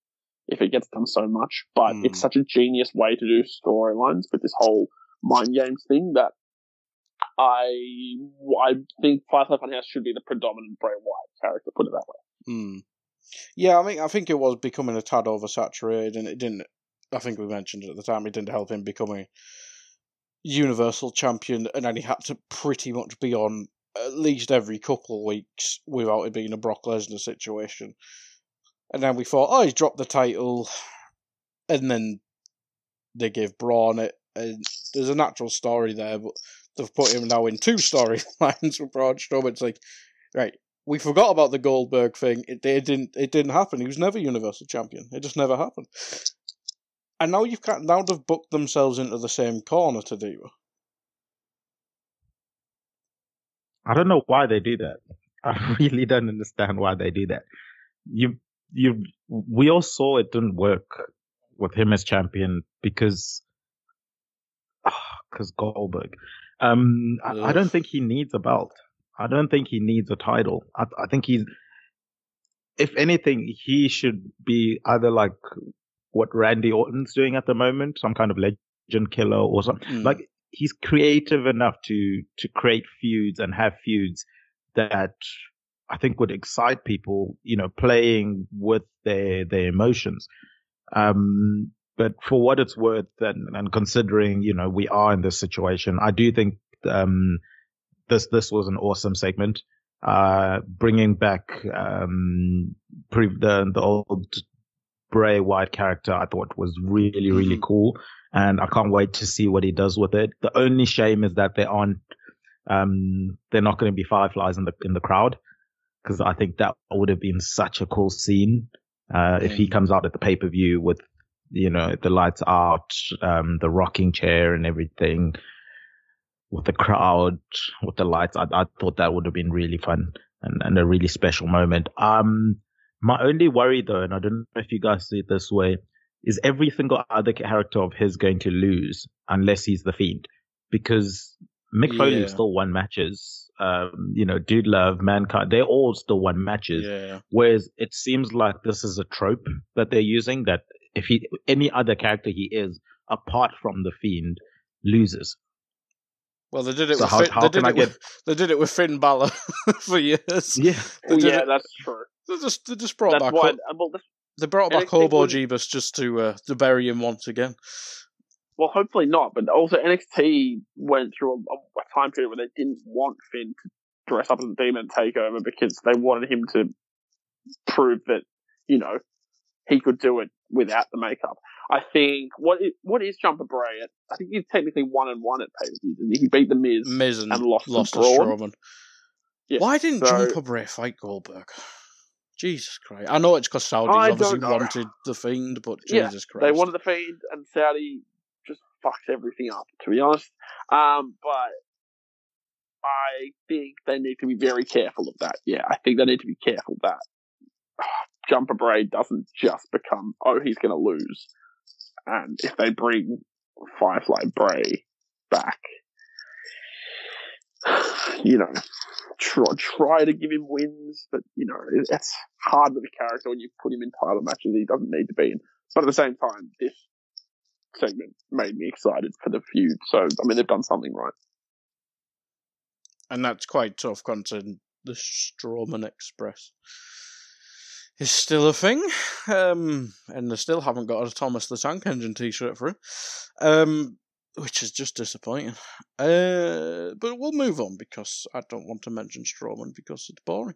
if it gets done so much. But Hmm. it's such a genius way to do storylines with this whole mind games thing that I I think Firefly Funhouse should be the predominant Bray Wyatt character. Put it that way. Mm. Yeah, I mean, I think it was becoming a tad oversaturated, and it didn't. I think we mentioned it at the time. It didn't help him becoming Universal Champion, and then he had to pretty much be on at least every couple of weeks without it being a Brock Lesnar situation. And then we thought, oh, he's dropped the title, and then they gave Braun it, and there's a natural story there, but they've put him now in two storylines with Braun Strowman. It's like, right, we forgot about the Goldberg thing. It, it didn't. It didn't happen. He was never Universal Champion. It just never happened. And now you've got now they've booked themselves into the same corner to do. I don't know why they do that. I really don't understand why they do that. You, you, we all saw it didn't work with him as champion because, because Goldberg. Um, I, I don't think he needs a belt. I don't think he needs a title. I, I think he's, if anything, he should be either like what Randy Orton's doing at the moment, some kind of legend killer or something. Mm. Like he's creative enough to to create feuds and have feuds that I think would excite people, you know, playing with their their emotions. Um, but for what it's worth, and, and considering you know we are in this situation, I do think um, this this was an awesome segment. Uh, bringing back um, pre- the the old Bray Wyatt character, I thought was really really Mhm. cool, and I can't wait to see what he does with it. The only shame is that they aren't um, they're not going to be fireflies in the in the crowd because I think that would have been such a cool scene uh, if he Mm. comes out at the pay per view with you know the lights out, um, the rocking chair and everything with the crowd, with the lights. I, I thought that would have been really fun and, and a really special moment. Um, my only worry though, and I don't know if you guys see it this way, is every single other character of his going to lose unless he's the fiend because Mick Foley Yeah. still won matches. Um, you know, Dude Love, Mankind, they all still won matches. Yeah. Whereas it seems like this is a trope that they're using that if he any other character he is, apart from the Fiend loses. Well, they did it. So with how- Finn, how they did I it with, they did it with Finn Balor for years. Yeah, They did yeah, it- that's true. They just they just brought That's back. why. Well, this, they brought back NXT Hobo was- Jeebus just to uh, to bury him once again. well, hopefully not. But also, NXT went through a, a time period where they didn't want Finn to dress up as a demon and take over because they wanted him to prove that you know he could do it without the makeup. I think what is, what is Jumper Bray? At? I think he's technically one and one at pay per view. He beat the Miz. Miz and, And lost lost, to Strowman. Yeah, Why didn't so- Jumper Bray fight Goldberg? Jesus Christ! I know it's because Saudis I obviously wanted the Fiend, but Yeah, Jesus Christ, They wanted the Fiend, and Saudi just fucks everything up, to be honest. Um, but I think they need to be very careful of that. Yeah, I think they need to be careful that Jumper Bray doesn't just become, oh, he's going to lose. And if they bring Firefly Bray back, you know, try, try to give him wins, but, you know, it- it's hard with a character when you put him in title matches he doesn't need to be in. But at the same time, this segment made me excited for the feud. So, I mean, they've done something right. and that's quite tough considering the Strowman Express is still a thing, um, and they still haven't got a Thomas the Tank Engine T-shirt for him, um, which is just disappointing. Uh, but we'll move on because I don't want to mention Strowman because it's boring.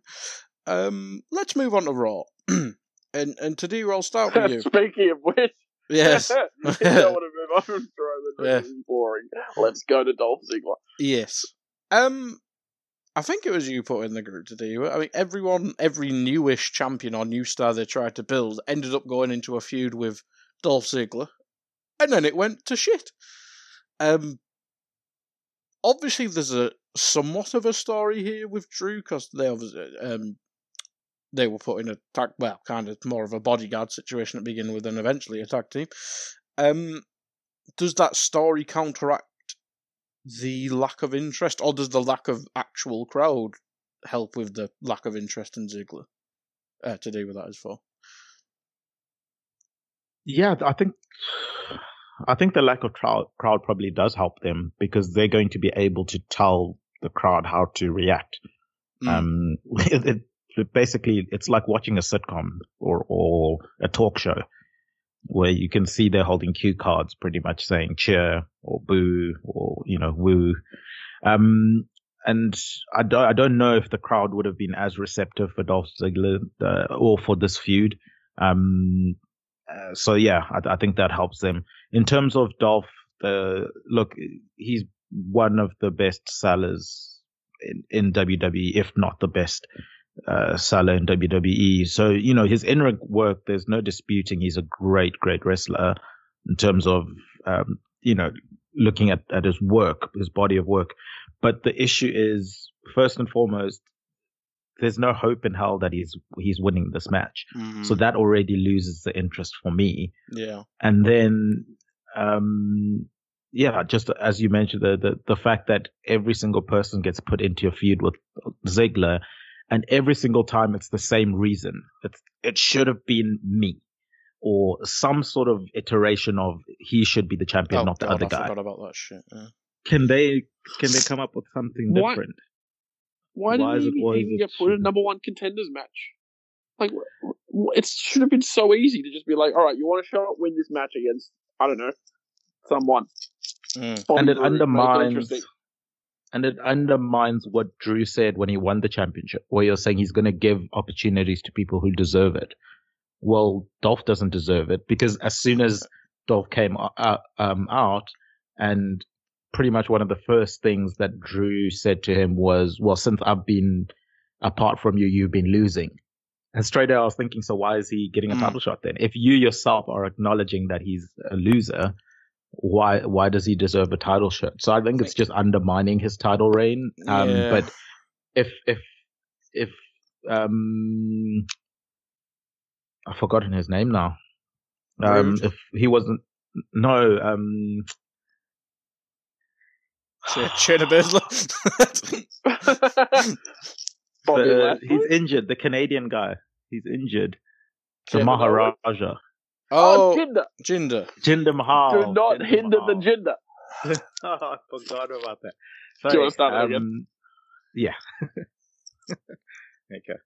Um, let's move on to Raw, and and today I'll start with you. Speaking of which, Yes, you don't want to move on from Strowman. Yeah. Boring. Let's go to Dolph Ziggler. Yes. Um, I think it was you put in the group today. I mean, everyone, every newish champion or new star they tried to build ended up going into a feud with Dolph Ziggler, and then it went to shit. Um, obviously, there's a somewhat of a story here with Drew because they obviously um they were put in a tag, well, kind of more of a bodyguard situation to begin with, and eventually a tag team. Um, does that story counteract the lack of interest, or does the lack of actual crowd help with the lack of interest in Ziggler? Uh, to do with that as well. yeah. I think I think the lack of crowd crowd probably does help them because they're going to be able to tell the crowd how to react. Mm. Um, it, it, basically it's like watching a sitcom or or a talk show where you can see they're holding cue cards, pretty much saying cheer or boo or you know woo. Um, and I don't I don't know if the crowd would have been as receptive for Dolph Ziggler uh, or for this feud. Um, uh, so yeah, I, I think that helps them in terms of Dolph. The look, he's one of the best sellers in, in WWE, if not the best uh, seller in WWE. So, you know, his in ring work, there's no disputing he's a great, great wrestler in terms of, um, you know, looking at, at his work, his body of work. But the issue is, first and foremost, there's no hope in hell that he's he's winning this match. Mhm. So that already loses the interest for me yeah, and then um yeah just as you mentioned the, the the fact that every single person gets put into a feud with Ziggler and every single time it's the same reason it's it should have been me or some sort of iteration of he should be the champion oh, not the God, other I guy forgot about that shit. Yeah. can they can they come up with something Why- different Why, Why did is he it- why is even get put in a number one contenders match? Like, wh- wh- it should have been so easy to just be like, all right, you want to show up, win this match against, I don't know, someone. Mm. And it undermines interesting. And it undermines what Drew said when he won the championship, where you're saying he's going to give opportunities to people who deserve it. Well, Dolph doesn't deserve it because as soon as Dolph came out, um, out, and pretty much one of the first things that Drew said to him was, "Well, since I've been apart from you, you've been losing." And straight away, I was thinking, so why is he getting a Mm. title shot then? If you yourself are acknowledging that he's a loser, why why does he deserve a title shot? So I think it's just undermining his title reign. Um, Yeah. But if if if um, I've forgotten his name now. Um, if he wasn't, no, um, Shayna Baszler. The- Lashley? he's injured. The Canadian guy, he's injured. The Owens? Maharaja. Oh, oh Jinder. Jinder. Jinder Mahal. Do not Jinder hinder Mahal. the Jinder. oh, I forgot about that. Do you Sorry, wanna start it again? um, Yeah. okay.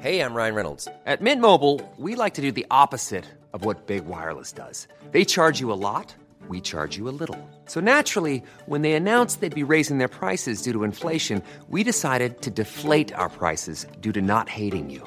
Hey, I'm Ryan Reynolds. At Mint Mobile, we like to do the opposite of what Big Wireless does. They charge you a lot, we charge you a little. So naturally, when they announced they'd be raising their prices due to inflation, we decided to deflate our prices due to not hating you.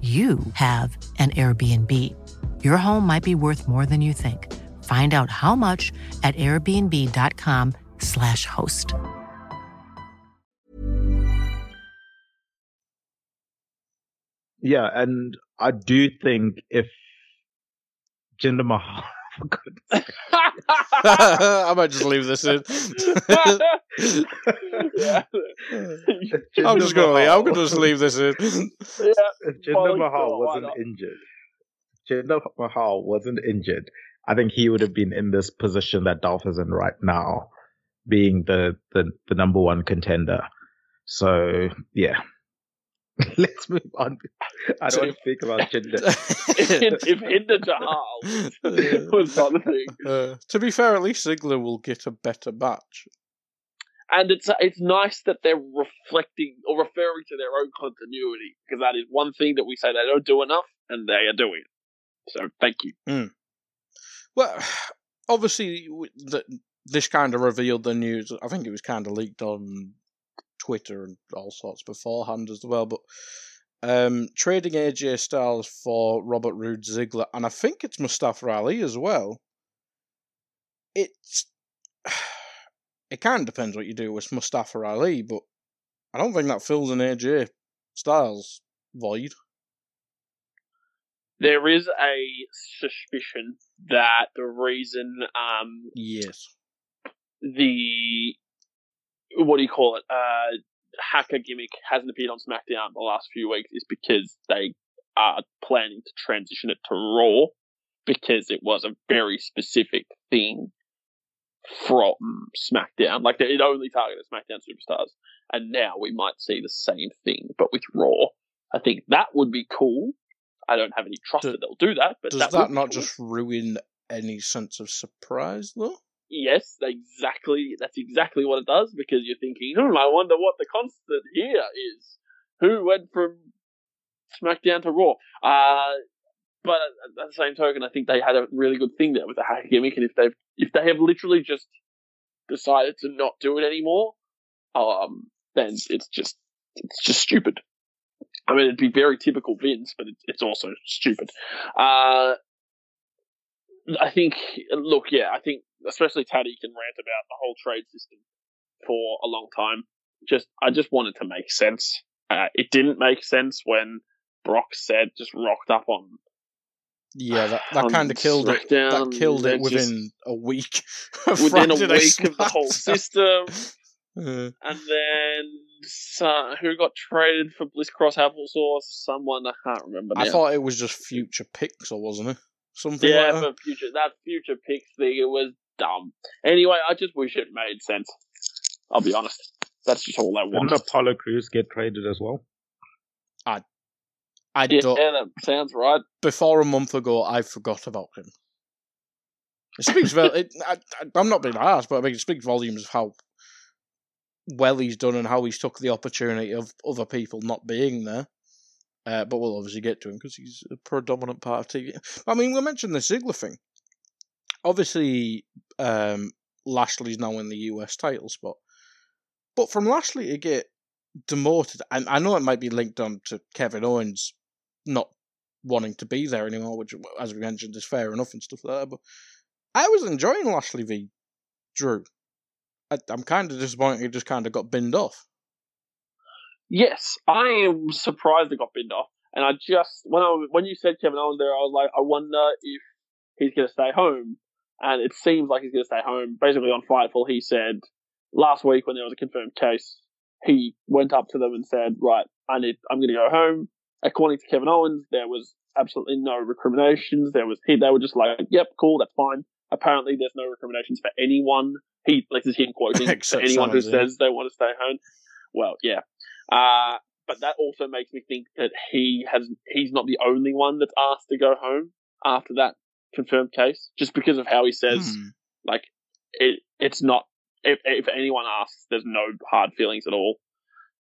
you have an Airbnb. Your home might be worth more than you think. Find out how much at airbnb.com/slash host. Yeah, and I do think if Jinder Mahal, I might just leave this in. yeah. if I'm just gonna leave. I'm gonna just leave this in. yeah. if Well, Jinder Mahal wasn't not? injured, Jinder Mahal wasn't injured, I think he would have been in this position that Dolph is in right now, being the the, the number one contender. So yeah, let's move on. I don't want to speak about Jinder. if, if Hinder Jahal was not the thing. Uh, to be fair, at least Ziggler will get a better match. And it's it's nice that they're reflecting or referring to their own continuity because that is one thing that we say they don't do enough, and they are doing it. So thank you. Well, obviously, w- th this kind of revealed the news. I think it was kind of leaked on Twitter and all sorts beforehand as well. But um, trading AJ Styles for Robert Roode Ziggler, and I think it's Mustafa Ali as well. It's it kind of depends what you do with Mustafa Ali, but I don't think that fills an AJ Styles void. There is a suspicion that the reason um, Yes. the what do you call it uh, hacker gimmick hasn't appeared on SmackDown the last few weeks is because they are planning to transition it to Raw because it was a very specific thing from SmackDown. Like it only targeted SmackDown superstars, and now we might see the same thing but with Raw. I think that would be cool. I don't have any trust that they'll do that, but Does that, that, not cool. just ruin any sense of surprise, though? Yes, exactly. That's exactly what it does because you're thinking, hmm, I wonder what the constant here is. Who went from SmackDown to Raw? Uh, but at the same token, I think they had a really good thing there with the hacker gimmick, and if they've if they have literally just decided to not do it anymore, um, then it's just it's just stupid. I mean, it'd be very typical Vince, but it, it's also stupid. Uh, I think, look, yeah, I think especially Teddy can rant about the whole trade system for a long time. Just, I just wanted to make sense. Uh, it didn't make sense when Brock said just rocked up on. Yeah, that, that kind of killed it. That killed it within a week. of within a week of the whole system. Uh, And then uh, who got traded for Bliss Cross Applesauce? Someone I can't remember. Now. I thought it was just future picks, or wasn't it? Something yeah, like that. but future that future picks thing it was dumb. Anyway, I just wish it made sense. I'll be honest. That's just all I Didn't want. Apollo Crews get traded as well? I I Yeah, don't. that sounds right. Before a month ago, I forgot about him. It speaks well. It, I, I, I'm not being harsh, but I mean, it speaks volumes of how well he's done and how he's took the opportunity of other people not being there. Uh, but we'll obviously get to him because he's a predominant part of TV. I mean, we mentioned the Ziggler thing. Obviously, um, Lashley's now in the US title spot. But from Lashley to get demoted, I know it might be linked on to Kevin Owens not wanting to be there anymore, which, as we mentioned, is fair enough and stuff like that. But I was enjoying Lashley v Drew. I, I'm kind of disappointed he just kind of got binned off. Yes, I am surprised it got binned off. And I just when I when you said Kevin Owens there, I was like, I wonder if he's going to stay home. And it seems like he's going to stay home. Basically, on Fightful, he said last week when there was a confirmed case, he went up to them and said, "Right, I need, I'm going to go home." According to Kevin Owens, there was absolutely no recriminations. There was he, they were just like, "Yep, cool, that's fine." Apparently, there's no recriminations for anyone. He this is him quoting for anyone who says they want to stay home. Well, yeah. Uh, but that also makes me think that he has he's not the only one that's asked to go home after that confirmed case, just because of how he says Hmm. like it it's not if if anyone asks, there's no hard feelings at all.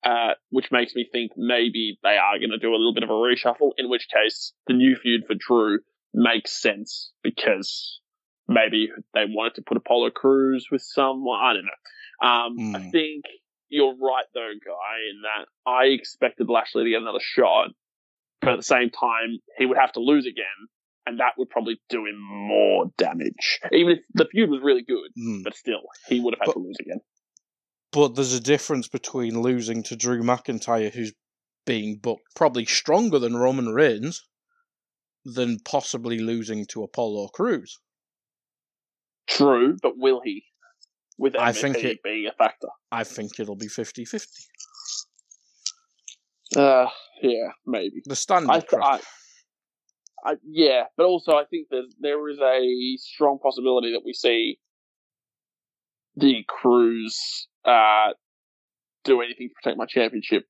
Uh, which makes me think maybe they are going to do a little bit of a reshuffle. In which case, the new feud for Drew makes sense because maybe they wanted to put Apollo Crews with someone. I don't know. Um, I Hmm. think you're right though, guy, in that I expected Lashley to get another shot, but at the same time, he would have to lose again, and that would probably do him more damage. Even if the feud was really good, Hmm. but still, he would have had But- to lose again. But there's a difference between losing to Drew McIntyre, who's being booked probably stronger than Roman Reigns, than possibly losing to Apollo Crews. True, but will he? With MVP I think it- being a factor. I think it'll be 50 50. Uh, yeah, maybe. The standard I. I, I, yeah, but also I think that there is a strong possibility that we see the Crews uh, do anything to protect my championship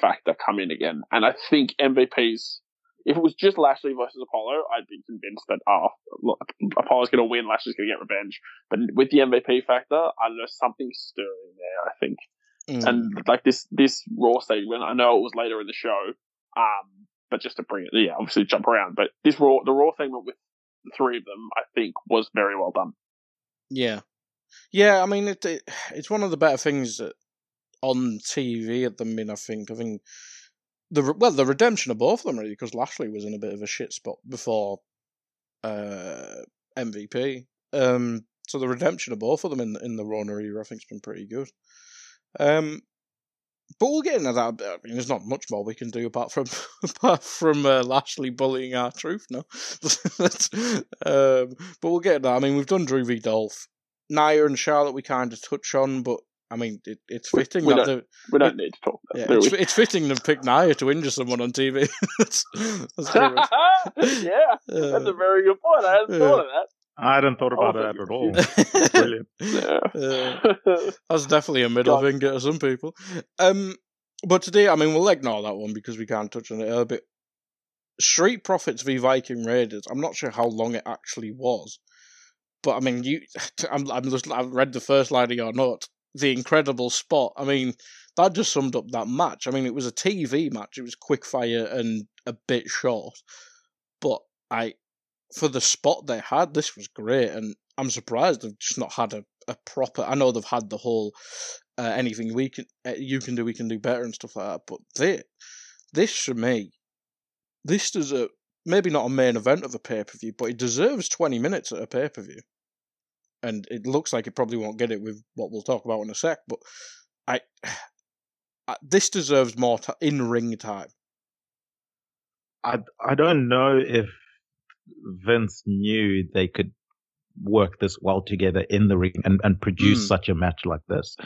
factor come in again, and I think MVP's. If it was just Lashley versus Apollo, I'd be convinced that oh, look, Apollo's going to win, Lashley's going to get revenge. But with the MVP factor, I don't know something stirring there. I think Mm. and like this this raw segment i know it was later in the show um but just to bring it yeah obviously jump around but this raw the raw segment with the three of them i think was very well done Yeah, yeah. I mean, it, it it's one of the better things that on TV at the minute. I think. I think the well, the redemption of both of them really, because Lashley was in a bit of a shit spot before uh, MVP. Um, so the redemption of both of them in in the Rona era, I think, has been pretty good. Um, but we'll get into that. I mean, there's not much more we can do apart from apart from uh, Lashley bullying R-Truth. No, um, but we'll get into that. I mean, we've done Drew v Dolph, Nia and Charlotte. We kind of touch on, but I mean, it, it's fitting we that don't- the, we don't need to talk about yeah, it it's, it's fitting to pick Nia to injure someone on TV. that's, that's pretty much- yeah uh, that's a very good point i hadn't yeah. thought of that I hadn't thought about Oh, that at all. uh, Brilliant. yeah. That's definitely a middle God. finger to some people. Um, but today, I mean, we'll ignore that one because we can't touch on it a bit. Street Profits v Viking Raiders. I'm not sure how long it actually was, but I mean, you. I'm, I'm just. I've read the first line of your note. The incredible spot. I mean, that just summed up that match. I mean, it was a TV match. It was quick fire and a bit short, but I, for the spot they had, this was great, and I'm surprised they've just not had a, a proper. I know they've had the whole uh, anything we can uh, you can do, we can do better and stuff like that, but they, this for me, this is a maybe not a main event of a pay per view, but it deserves 20 minutes at a pay per view, and it looks like it probably won't get it with what we'll talk about in a sec, but I. I this deserves more ti in ring time. I I don't know if Vince knew they could work this well together in the ring and, and produce Mm. such a match like this.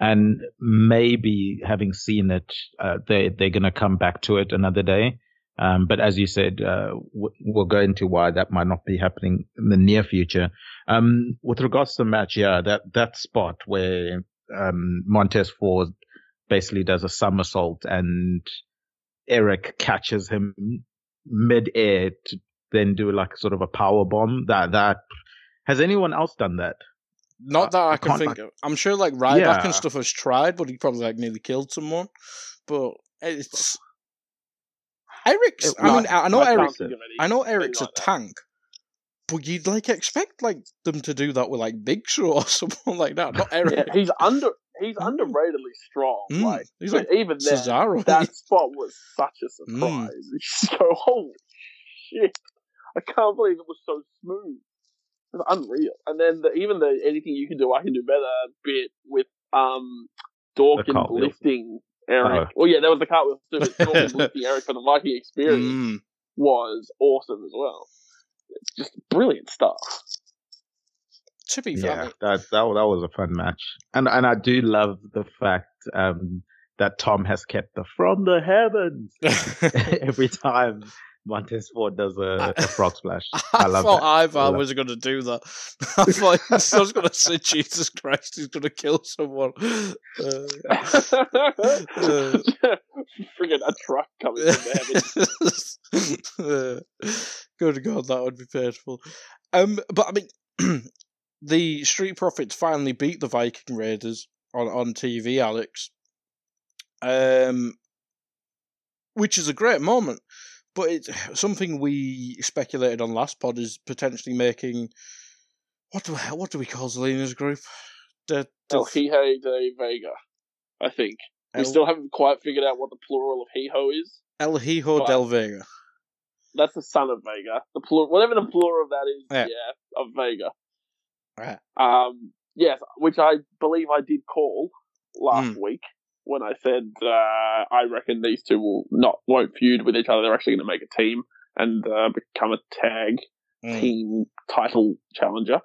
And maybe having seen it, uh, they they're gonna come back to it another day. Um, but as you said, uh, we'll go into why that might not be happening in the near future. Um, with regards to the match, yeah, that that spot where um, Montez Ford basically does a somersault and Erik catches him mid-air to then do like sort of a power bomb. That that has anyone else done that? Not that I, I can think like- of. I'm sure like Ryback Yeah. and stuff has tried, but he probably like nearly killed someone. But it's Erik's. It I mean, was- I I know I can't Erik. think of any- I know anything Erik's a like that. tank, but you'd like expect like them to do that with like Big Show or someone like that. Not Erik. Yeah, he's under he's underratedly strong. Mm, Like he's like even then, that spot was such a Mm. surprise. You just go, holy shit! I can't believe it was so smooth. It was unreal. And then the, even the anything you can do, I can do better bit with um Dawkins cartwheels. lifting Erik. Oh. Well, yeah, that was the cartwheel too. but Dawkins lifting Erik for the Viking experience Mm. was awesome as well. It's just brilliant stuff. To be fair, Yeah, that that that was a fun match, and and I do love the fact um, that Tom has kept the from the heavens every time Montez Ford does a, a frog splash. I, I love thought that. I Ivar love- was going to do that. I thought he was going to say, "Jesus Christ, he's going to kill someone." Uh, Friggin' a truck coming from the heavens. Uh, Good God, that would be painful. Um, but I mean, the Street Profits finally beat the Viking Raiders on on TV, Alex. Um, which is a great moment, but it's something we speculated on last pod is potentially making. What do what do we call Zelina's group? The, the El Hijo de Vega, I think. We still haven't quite figured out what the plural of Hijo is. El Hijo But- del Vega. That's the son of Vega. The plural, whatever the plural of that is, Yeah. yeah, of Vega. Right. Um, yes, which I believe I did call last Mm. week when I said uh, I reckon these two will not won't feud with each other. They're actually going to make a team and uh, become a tag Mm. team title challenger.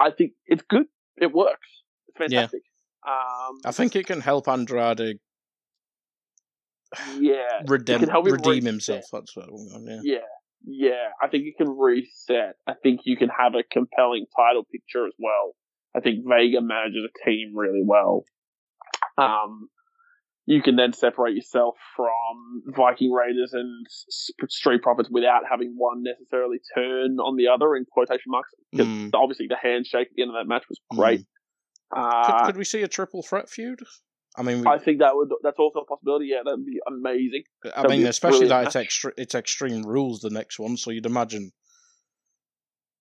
I think it's good. It works. It's Yeah. fantastic. Um, I think it can help Andrade yeah, redeem, can help him redeem himself. That's what yeah. yeah, yeah. I think you can reset. I think you can have a compelling title picture as well. I think Vega manages a team really well. Um, you can then separate yourself from Viking Raiders and Street Profits without having one necessarily turn on the other in quotation marks. Because Mm. obviously the handshake at the end of that match was great. Could, Uh, could we see a triple threat feud? I mean, we, I think that would that's also a possibility. Yeah, that'd be amazing. I that'd mean, especially that it's extra, it's Extreme Rules the next one, so you'd imagine.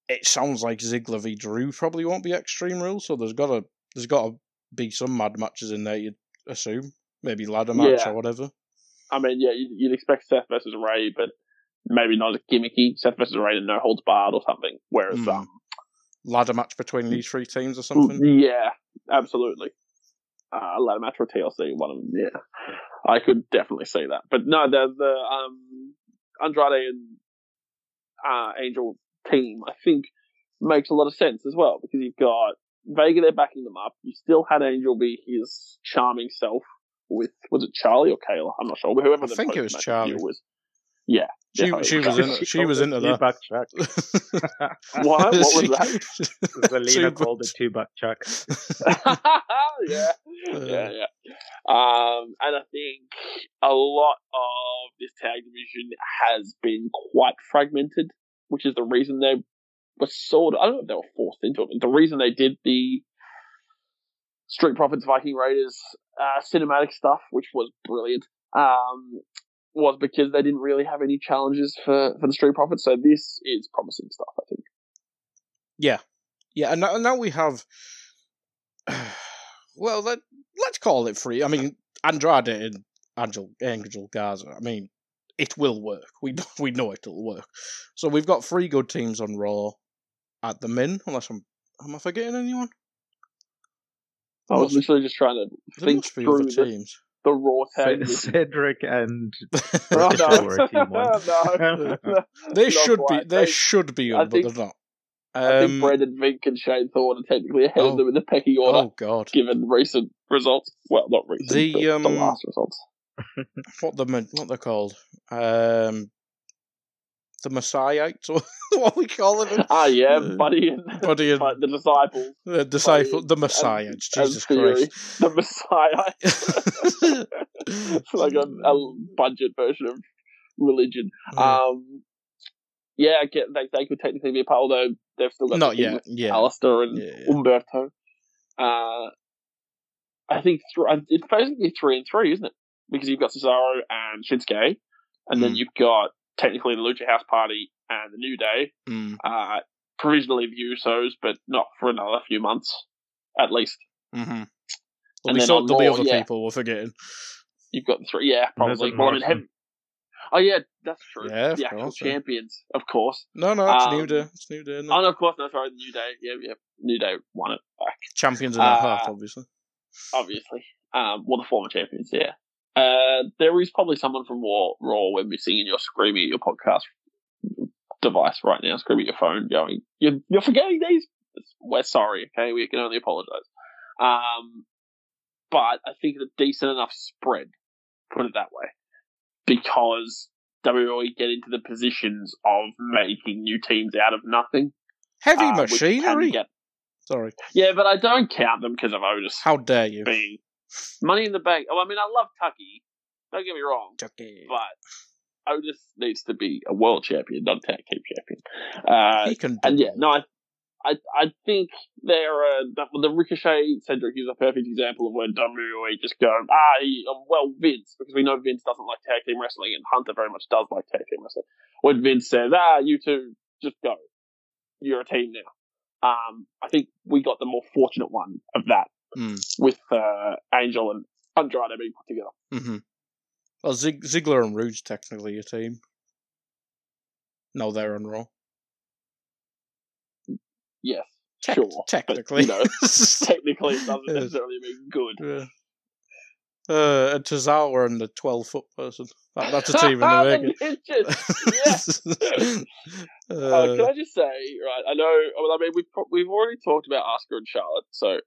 It sounds like Ziggler v Drew probably won't be Extreme Rules, so there's gotta there's gotta be some mad matches in there. You'd assume maybe ladder match Yeah. or whatever. I mean, yeah, you'd, you'd expect Seth versus Rey, but maybe not as gimmicky. Seth versus Rey and no holds barred or something. Whereas, Hmm. um, Ladder match between these three teams or something. yeah, absolutely. Uh, a ladder match for TLC, one of them. Yeah, I could definitely see that. But no, the the um, Andrade and uh, Angel team, I think, makes a lot of sense as well because you've got Vega there backing them up. You still had Angel be his charming self with was it Charly or Kayla? I'm not sure. But whoever I the think it was Charly. was. Yeah, She definitely she was in she was into Two that. buck chuck. What? What was that? Zelina Two called it two buck chuck. yeah, yeah, yeah. Um, and I think a lot of this tag division has been quite fragmented, which is the reason they were sort of, I don't know if they were forced into it, the reason they did the Street Profits Viking Raiders uh, cinematic stuff, which was brilliant, um, was because they didn't really have any challenges for, for the Street Profits. So this is promising stuff, I think. Yeah, yeah, and now, now we have. Well, let, let's call it free. I mean, Andrade and Angel Angel Garza. I mean, it will work. We we know it'll work. So we've got three good teams on Raw at the min. Unless I'm am I forgetting anyone? I was literally just trying to think through the, teams. the Raw tag. Ce- division. Cedric and Oh, Ricochet were a team one. no, no. They should be. They They- should be, I but they're not. I think Um, Brendan Vink and Shane Thorne are technically ahead Oh. of them in the pecking order, oh God, given recent results. Well, not recent, The, but the um, last results. what the what they're called? Um, the Messiahites, or what we call them. Ah, yeah, Buddy and Buddy and the disciples. the disciple, the Messiahites. and Jesus Christ. The Messiah. it's like a, a budget version of religion. Yeah. Um, yeah, get they, they could technically be a part, although they've still got Not yet. Yeah. Aleister and Yeah, yeah. Humberto. Uh, I think th- it's basically three and three, isn't it? Because you've got Cesaro and Shinsuke, and then Mm. you've got technically the Lucha House Party and the New Day. Mm, Uh, provisionally the Usos, but not for another few months, at least. hmm There'll And be, then so, on there'll be other yeah. people we're forgetting. You've got three, yeah, probably. Isn't Well, I mean, Morrison? heavy- oh yeah, that's true. Yeah, of the actual course, yeah. champions, of course. No, no, it's New Um, Day. It's New Day. Isn't it? Oh no, of course, no, sorry, the New Day. Yeah, yeah, New Day won it back. Champions in our uh, heart, obviously. obviously. Um, well, the former champions, yeah. Uh, there is probably someone from Raw, Raw we're missing, and you're screaming at your podcast device right now, screaming at your phone, going, "You're you're forgetting these." We're sorry, okay. We can only apologize. Um, but I think it's a decent enough spread, put it that way, because WWE get into the positions of making new teams out of nothing. Heavy uh, machinery. get- Sorry. yeah, but I don't count them because of Otis How dare you? being Money in the Bank. Oh, I mean, I love Tucky. Don't get me wrong, Chucky. but Otis needs to be a world champion, not a tag team champion. Uh, he can do and yeah, no, I, I, I think they're uh, the, Ricochet Cedric is a perfect example of when WWE just go, ah, um, well, Vince, because we know Vince doesn't like tag team wrestling, and Hunter very much does like tag team wrestling. When Vince says, ah, you two just go, you're a team now. Um, I think we got the more fortunate one of that Mm. with uh, Angel and Andrade being put together. hmm Well, Zig- Ziggler and Roode technically a team. No, they're on Raw. Yes, Tec- sure, technically. but, you know, technically it doesn't necessarily mean good. Yeah. Uh, and Tozawa and the 12 foot person. That, that's a team in the making. yes. Uh, Uh, can I just say, right? I know. Well, I mean, we've we've already talked about Asuka and Charlotte. So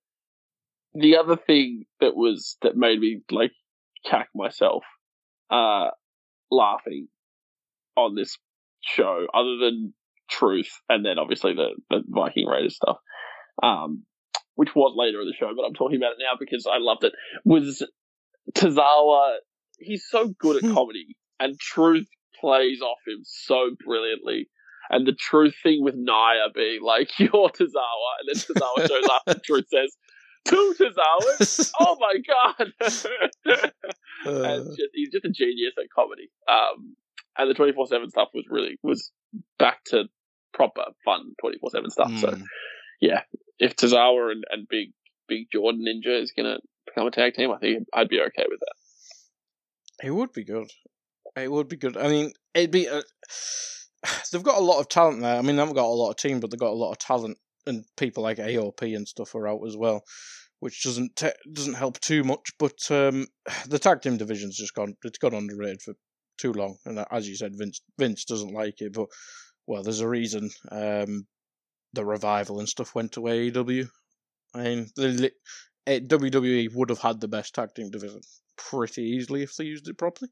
the other thing that was that made me like cack myself, uh, laughing on this show, other than Truth, and then obviously the the Viking Raiders stuff, um, which was later in the show, but I'm talking about it now because I loved it. Was Tozawa He's so good at comedy, and Truth plays off him so brilliantly. And the truth thing with Nia being like, you're Tozawa. and then Tozawa shows up and Truth says, two Tozawas? Oh my god! uh, and just, he's just a genius at comedy. Um, and the 24-7 stuff was really, was back to proper fun 24-7 stuff. So, mm. yeah, if Tozawa and, and Big, Big Jordan Ninja is gonna become a tag team, I think I'd be okay with that. It would be good. It would be good. I mean, it'd be. A, they've got a lot of talent there. I mean, they haven't got a lot of team, but they've got a lot of talent, and people like AOP and stuff are out as well, which doesn't te- doesn't help too much. But um, the tag team division's just gone. It's gone underrated for too long, and as you said, Vince Vince doesn't like it. But well, there's a reason. Um, the revival and stuff went to AEW. I mean, the eh, WWE would have had the best tag team division pretty easily if they used it properly.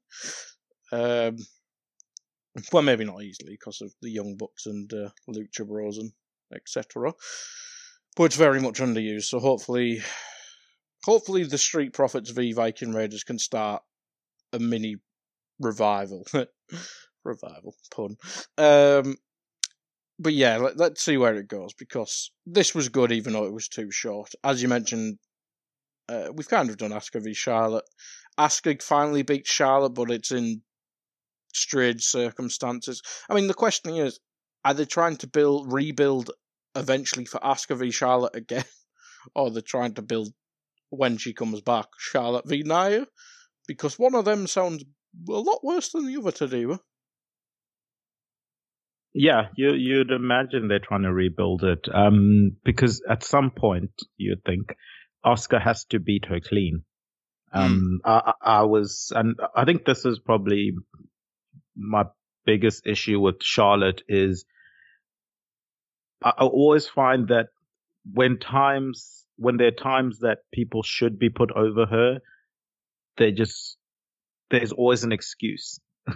Um, well, maybe not easily because of the Young Bucks and uh, Lucha Bros and etc. But it's very much underused. So hopefully, hopefully the Street Profits v Viking Raiders can start a mini revival. revival pun. Um, but yeah, let, let's see where it goes because this was good, even though it was too short. As you mentioned, uh, we've kind of done Asuka v Charlotte. Asuka finally beat Charlotte, but it's in strange circumstances. I mean, the question is, are they trying to build rebuild eventually for Asuka v Charlotte again, or they're trying to build when she comes back Charlotte v Nia? Because one of them sounds a lot worse than the other to do. Yeah, you you'd imagine they're trying to rebuild it. Um, because at some point you'd think Asuka has to beat her clean. Um, I, I I was, and I think this is probably my biggest issue with Charlotte is I, always find that when times when there are times that people should be put over her, they just there's always an excuse.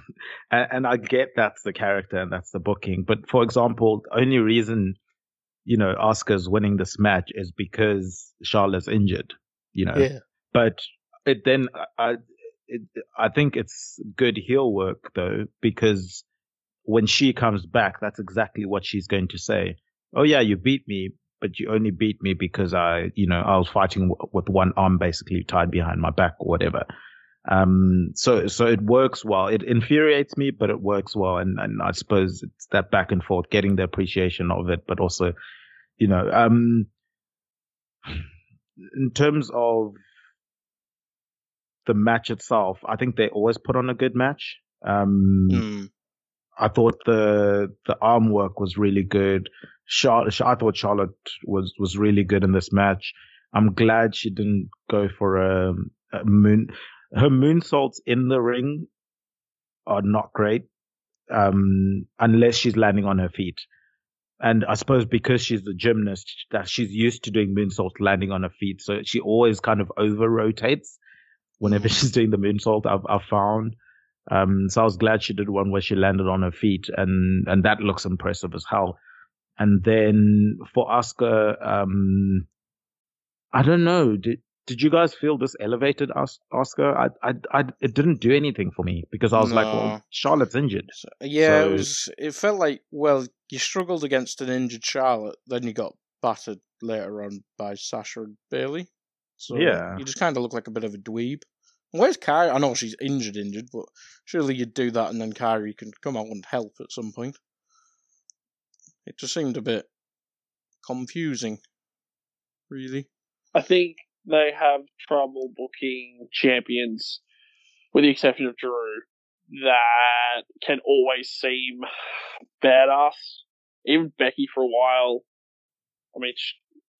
and, and I get that's the character and that's the booking. But for example, the only reason you know Asuka's winning this match is because Charlotte's injured. You know, Yeah. but it then I it, I think it's good heel work though because when she comes back, that's exactly what she's going to say. Oh yeah, you beat me, but you only beat me because I, you know, I was fighting w- with one arm basically tied behind my back or whatever. Um, so so it works well. It infuriates me, but it works well, and and I suppose it's that back and forth, getting the appreciation of it, but also, you know, um, in terms of the match itself, I think they always put on a good match. Um, Mm. I thought the the arm work was really good. Charlotte, I thought Charlotte was was really good in this match. I'm glad she didn't go for a, a moon. Her moonsaults in the ring are not great, um, unless she's landing on her feet. And I suppose because she's a gymnast, that she's used to doing moonsaults landing on her feet, so she always kind of over rotates whenever she's doing the moonsault. I've, I've found. Um, so I was glad she did one where she landed on her feet, and and that looks impressive as hell. And then for Asuka, um, I don't know. Did did you guys feel this elevated Asuka? I, I I it didn't do anything for me because I was like, well, Charlotte's injured. So, yeah, So- it was. It felt like well, you struggled against an injured Charlotte, then you got battered later on by Sasha and Bayley. So Yeah. you just kind of look like a bit of a dweeb. Where's Kairi? I know she's injured, injured, but surely you'd do that and then Kairi can come out and help at some point. It just seemed a bit confusing, really. I think they have trouble booking champions, with the exception of Drew, that can always seem badass. Even Becky for a while. I mean, sh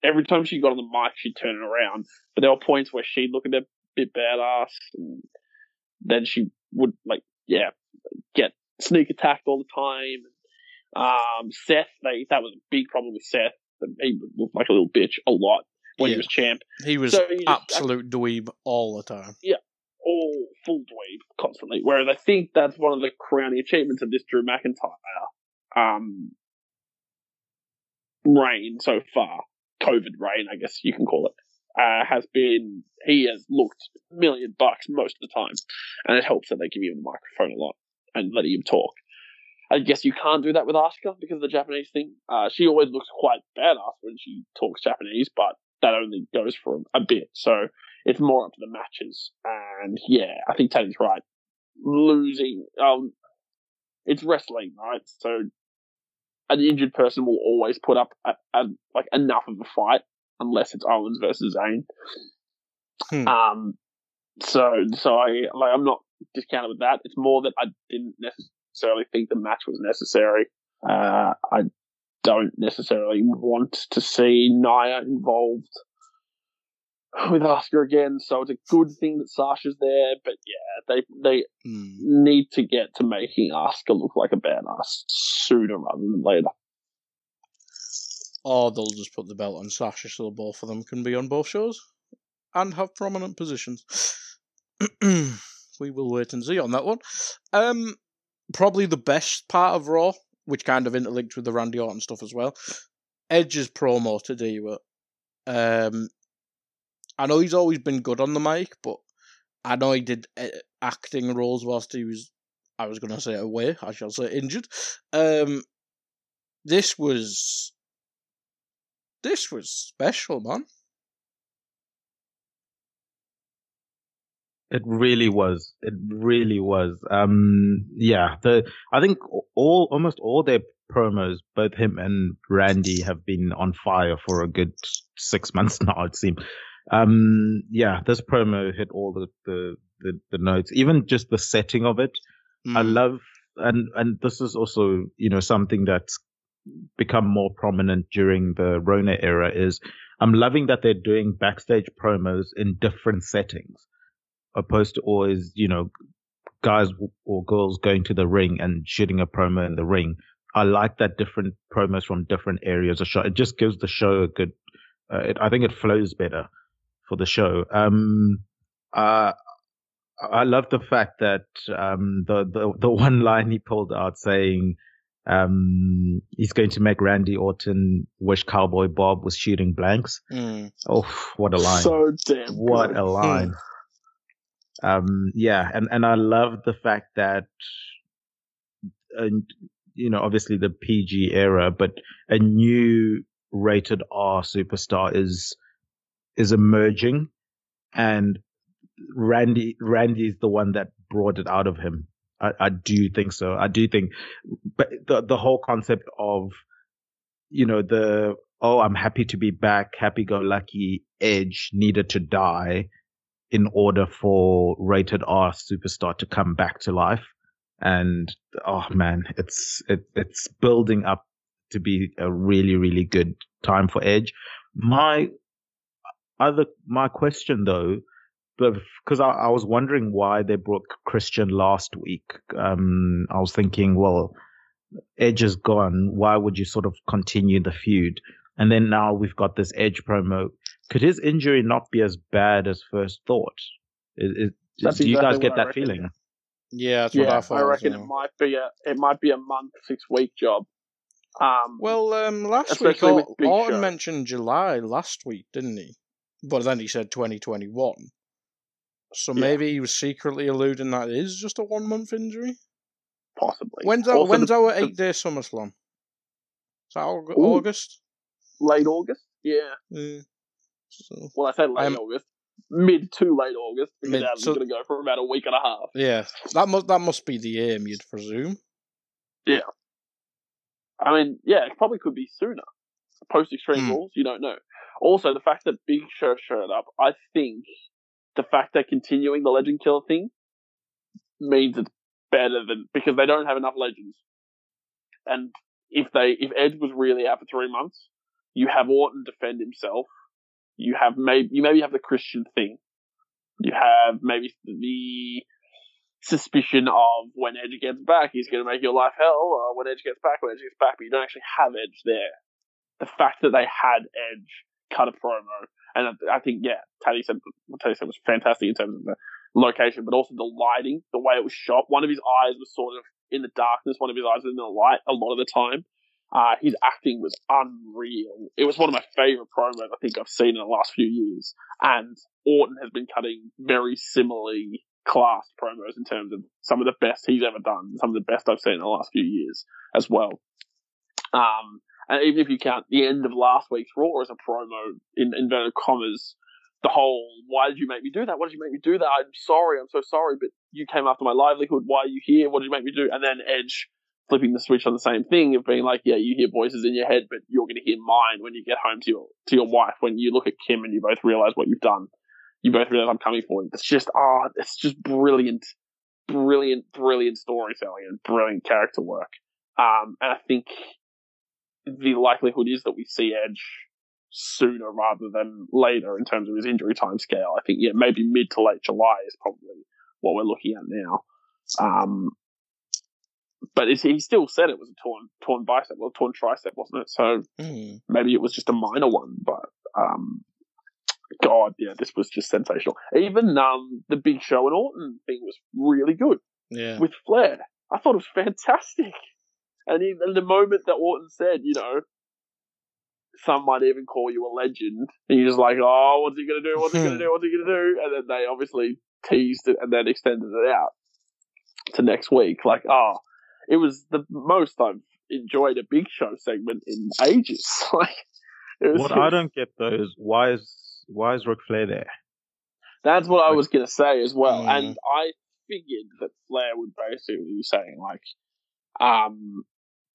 every time she got on the mic, she'd turn it around. But there were points where she'd look a bit, bit badass, and then she would like, yeah, get sneak attacked all the time. Um, Seth, they that was a big problem with Seth. He looked like a little bitch a lot when Yeah. he was champ. He was So just- absolute dweeb all the time. Yeah, all full dweeb constantly. Whereas I think that's one of the crowning achievements of this Drew McIntyre um, reign so far, COVID reign, I guess you can call it, uh, has been he has looked a million bucks most of the time, and it helps that they give him the microphone a lot and letting him talk. I guess you can't do that with Asuka because of the Japanese thing. Uh, she always looks quite badass when she talks Japanese, but that only goes for a bit. So it's more up to the matches. And yeah, I think Teddy's right. Losing, um, it's wrestling, right? So an injured person will always put up a, a, like enough of a fight, unless it's Owens versus Zayn. Hmm. Um, so so I like I'm not discounted with that. It's more that I didn't necessarily think the match was necessary. Uh, I don't necessarily want to see Nia involved with Asuka again, so it's a good thing that Sasha's there. But yeah, they they Hmm. need to get to making Asuka look like a badass sooner rather than later. Or they'll just put the belt on Sasha so both of them can be on both shows and have prominent positions. we will wait and see on that one. Um, probably the best part of Raw, which kind of interlinked with the Randy Orton stuff as well. Edge's promo to Diva. Um, I know he's always been good on the mic, but I know he did uh, acting roles whilst he was, I was going to say away, I shall say injured. Um, this was this was special, man. It really was. It really was. Um, yeah. The I think all almost all their promos, both him and Randy, have been on fire for a good six months now. It seems. Um, yeah, this promo hit all the the the, the notes. Even just the setting of it, I Mm. love. And and this is also you know something that's become more prominent during the Rona era. Is I'm loving that they're doing backstage promos in different settings opposed to always, you know, guys or girls going to the ring and shooting a promo in the ring. I like that different promos from different areas of show. It just gives the show a good. Uh, it, I think it flows better for the show. Um, uh, I love the fact that um, the, the the one line he pulled out saying um, he's going to make Randy Orton wish Cowboy Bob was shooting blanks. Mm. Oh, what a line! So damn. what good. a line! um, yeah, and and I love the fact that, and you know, obviously the PG era, but a new rated R superstar is is emerging, and Randy Randy is the one that brought it out of him. I, I do think so. I do think, but the the whole concept of, you know, the oh, I'm happy to be back, happy go lucky Edge needed to die in order for rated R superstar to come back to life. And oh man, it's it, it's building up to be a really really good time for Edge. My other my question though, but because I, I was wondering why they brought Christian last week. Um, I was thinking, well, Edge is gone. Why would you sort of continue the feud? And then now we've got this Edge promo. Could his injury not be as bad as first thought? Is, is, That's do you guys get that feeling? Yeah, that's what Yeah, I I, thought. as reckon well. it might be a it might be a month, six week job. Um, Well, um, last Especially week, with Or- Big Orton Show. mentioned July last week, didn't he? But then he said 2021. So Yeah. maybe he was secretly alluding that it is just a one month injury. possibly. When's our, Also, when's the- our eight day SummerSlam? Is that Aug- Ooh. August? late August? Yeah. Yeah. So, Well, I say late August, mid to late August because Mid ours is to- going to go for about a week and a half. yeah, that must that must be the aim, you'd presume. Yeah, I mean, yeah, it probably could be sooner. Post Extreme Hmm. Rules, you don't know. Also, the fact that Big Show showed up, I think the fact they're continuing the Legend Killer thing means it's better than because they don't have enough legends. And if they if Edge was really out for three months, you have Orton defend himself. You have maybe you maybe have the Christian thing. You have maybe the suspicion of when Edge gets back, he's going to make your life hell, or when Edge gets back, when Edge gets back, but you don't actually have Edge there. The fact that they had Edge cut a promo, and I, think, yeah, Teddy said, Teddy said was fantastic in terms of the location, but also the lighting, the way it was shot. One of his eyes was sort of in the darkness, one of his eyes was in the light a lot of the time. Uh, his acting was unreal. It was one of my favorite promos I think I've seen in the last few years. And Orton has been cutting very similarly classed promos in terms of some of the best he's ever done, some of the best I've seen in the last few years as well. Um, and even if you count the end of last week's Raw as a promo in inverted commas, the whole "Why did you make me do that? Why did you make me do that? I'm sorry, I'm so sorry, but you came after my livelihood. Why are you here? What did you make me do?" And then Edge flipping the switch on the same thing of being like, "Yeah, you hear voices in your head, but you're going to hear mine when you get home to your to your wife. When you look at Kim and you both realize what you've done, you both realize I'm coming for you. It's just ah, it's just brilliant, brilliant, brilliant storytelling and brilliant character work. Um, and I think the likelihood is that we see Edge sooner rather than later in terms of his injury time scale. I think yeah, maybe mid to late July is probably what we're looking at now. Um, but he still said it was a torn torn bicep, well, torn tricep, wasn't it? So Hmm. maybe it was just a minor one, but um, God, yeah, this was just sensational. Even um, the Big Show and Orton thing was really good Yeah. with Flair. I thought it was fantastic. And even the moment that Orton said, you know, some might even call you a legend, and you're just like, oh, what's he gonna do? What's he gonna do? What's he gonna do? And then they obviously teased it and then extended it out to next week. Like, oh, it was the most I've enjoyed a Big Show segment in ages. like, it was, What I don't get though is why is why is Ric Flair there? That's what I was going to say as well. Mm. And I figured that Flair would basically be saying, like, um,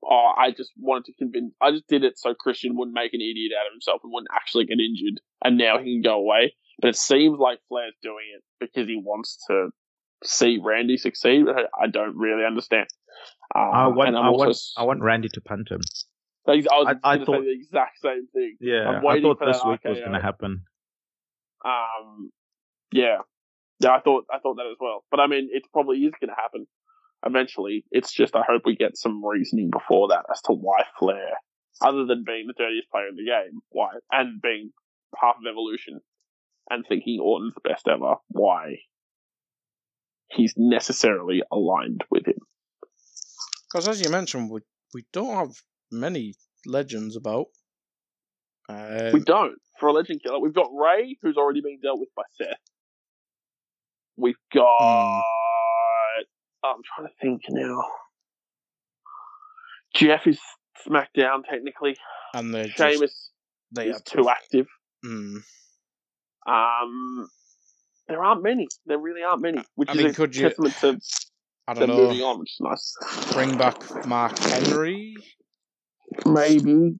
oh, I just wanted to convince, I just did it so Christian wouldn't make an idiot out of himself and wouldn't actually get injured. And now he can go away. But it seems like Flair's doing it because he wants to see Randy succeed. I I don't really understand. Uh, I want I also want want Randy to punt him. I was I- I thought- the exact same thing. Yeah, I thought this week was going to happen. Um, yeah, yeah, I thought I thought that as well. But I mean, it probably is going to happen eventually. It's just I hope we get some reasoning before that as to why Flair, other than being the dirtiest player in the game, why, and being half of Evolution, and thinking Orton's the best ever, why, he's necessarily aligned with him. Because as you mentioned, we we don't have many legends about. Um, We don't. For a legend killer, we've got Rey, who's already been dealt with by Seth. We've got. Hmm. I'm trying to think now. Jeff is SmackDown technically. and they're Sheamus they is are too active. Mm. Um, there aren't many. There really aren't many, which I is mean, could you- testament to I don't know. moving on, which is nice. Bring back Mark Henry, Maybe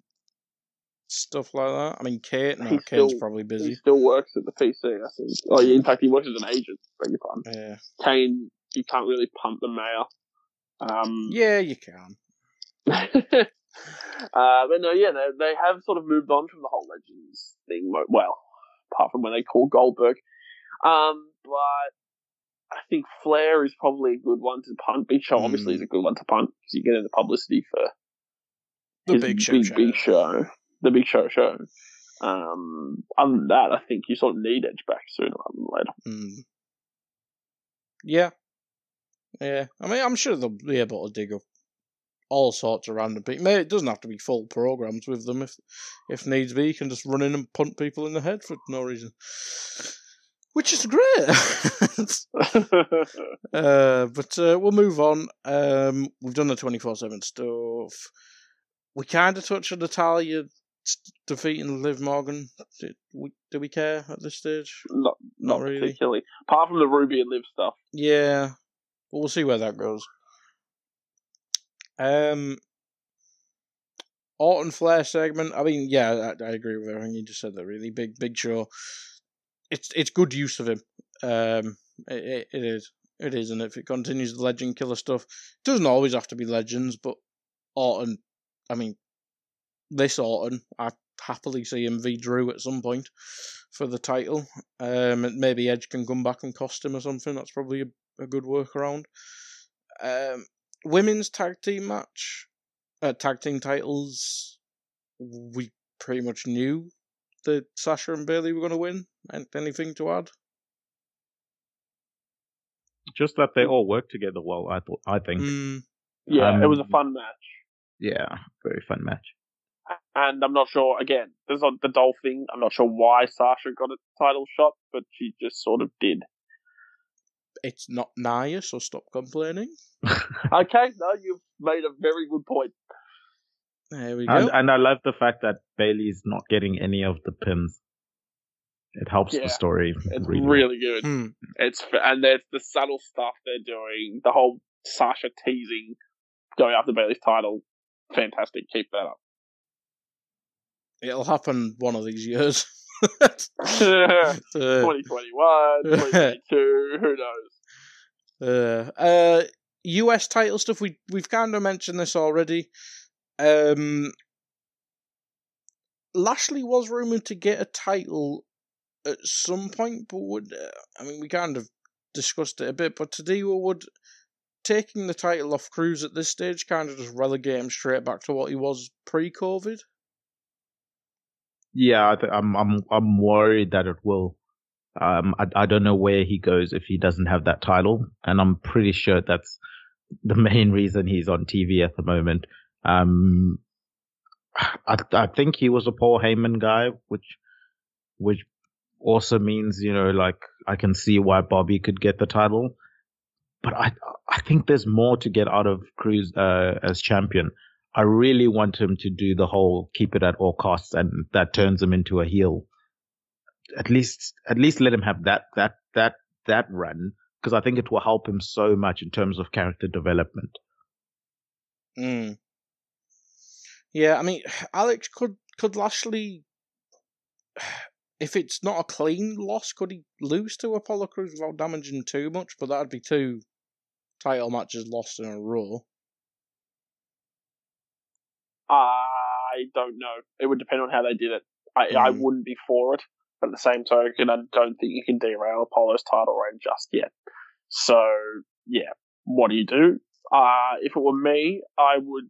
stuff like that. I mean, Kate. No, Kate's still- probably busy. he still works at the PC. I think. Oh, yeah, in fact, he works as an agent. Beg your pardon. Yeah, Kane, you can't really punt the mayor. Um, yeah, you can. uh, but no, yeah, they, they have sort of moved on from the whole Legends thing. Well, apart from when they call Goldberg. Um, but I think Flair is probably a good one to punt. Big Show obviously Mm. is a good one to punt because you get into publicity for The his Big Show big, show. big show, the Big Show show. Um, other than that, I think you sort of need Edge back sooner rather than later. Mm. Yeah, yeah. I mean, I'm sure they'll be able to dig up all sorts of random people. Maybe it doesn't have to be full programs with them if if needs be. You can just run in and punt people in the head for no reason, which is great. uh, but uh, we'll move on. Um, we've done the twenty four seven stuff. We kind of touched on Natalya defeating Liv Morgan. Did we? Do we care at this stage? not, Not not really. particularly. Apart from the Ruby and Liv stuff. Yeah, but we'll see where that goes. Um, Orton Flair segment. I mean, yeah, I, I agree with everything you just said. That really big, big show. It's it's good use of him. Um, it, it, it is, it is, and if it continues the legend killer stuff, it doesn't always have to be legends. But Orton, I mean, this Orton, I happily see him v Drew at some point for the title. Um, maybe Edge can come back and cost him or something. That's probably a, a good workaround. Um, women's tag team match, uh, tag team titles. We pretty much knew that Sasha and Bayley were going to win. Anything to add? Just that they all work together well. I thought. I think. Mm, Yeah, Um, it was a fun match. Yeah, very fun match. And I'm not sure, again, there's not the Dolph thing. I'm not sure why Sasha got a title shot, but she just sort of did. It's not Nia, so stop complaining. Okay, no, you've made a very good point. There we go. And, and I love the fact that Bayley's not getting any of the pins. It helps Yeah, the story. It's really. really good. Hmm. It's and there's the subtle stuff they're doing. The whole Sasha teasing, going after Bayley's title, fantastic. Keep that up. It'll happen one of these years. Uh, 2021, 2022, who knows? Uh, uh, US title stuff. We we've kind of mentioned this already. Um, Lashley was rumored to get a title at some point, but would uh, I mean we kind of discussed it a bit. But today we would taking the title off Crews at this stage kind of just relegate him straight back to what he was pre-COVID. Yeah, I th- I'm I'm I'm worried that it will. Um, I I don't know where he goes if he doesn't have that title, and I'm pretty sure that's the main reason he's on TV at the moment. Um, I I think he was a Paul Heyman guy, which which also means you know like I can see why Bobby could get the title, but I I think there's more to get out of Crews uh, as champion. I really want him to do the whole keep it at all costs, and that turns him into a heel. At least, at least let him have that that that that run because I think it will help him so much in terms of character development. Mm. Yeah, I mean, Alex could could Lashley, if it's not a clean loss, could he lose to Apollo Crews without damaging too much? But that'd be two title matches lost in a row. I don't know. It would depend on how they did it. I, I Mm. wouldn't be for it, but at the same token, I don't think you can derail Apollo's title reign just yet. So, yeah, what do you do? Uh, if it were me, I would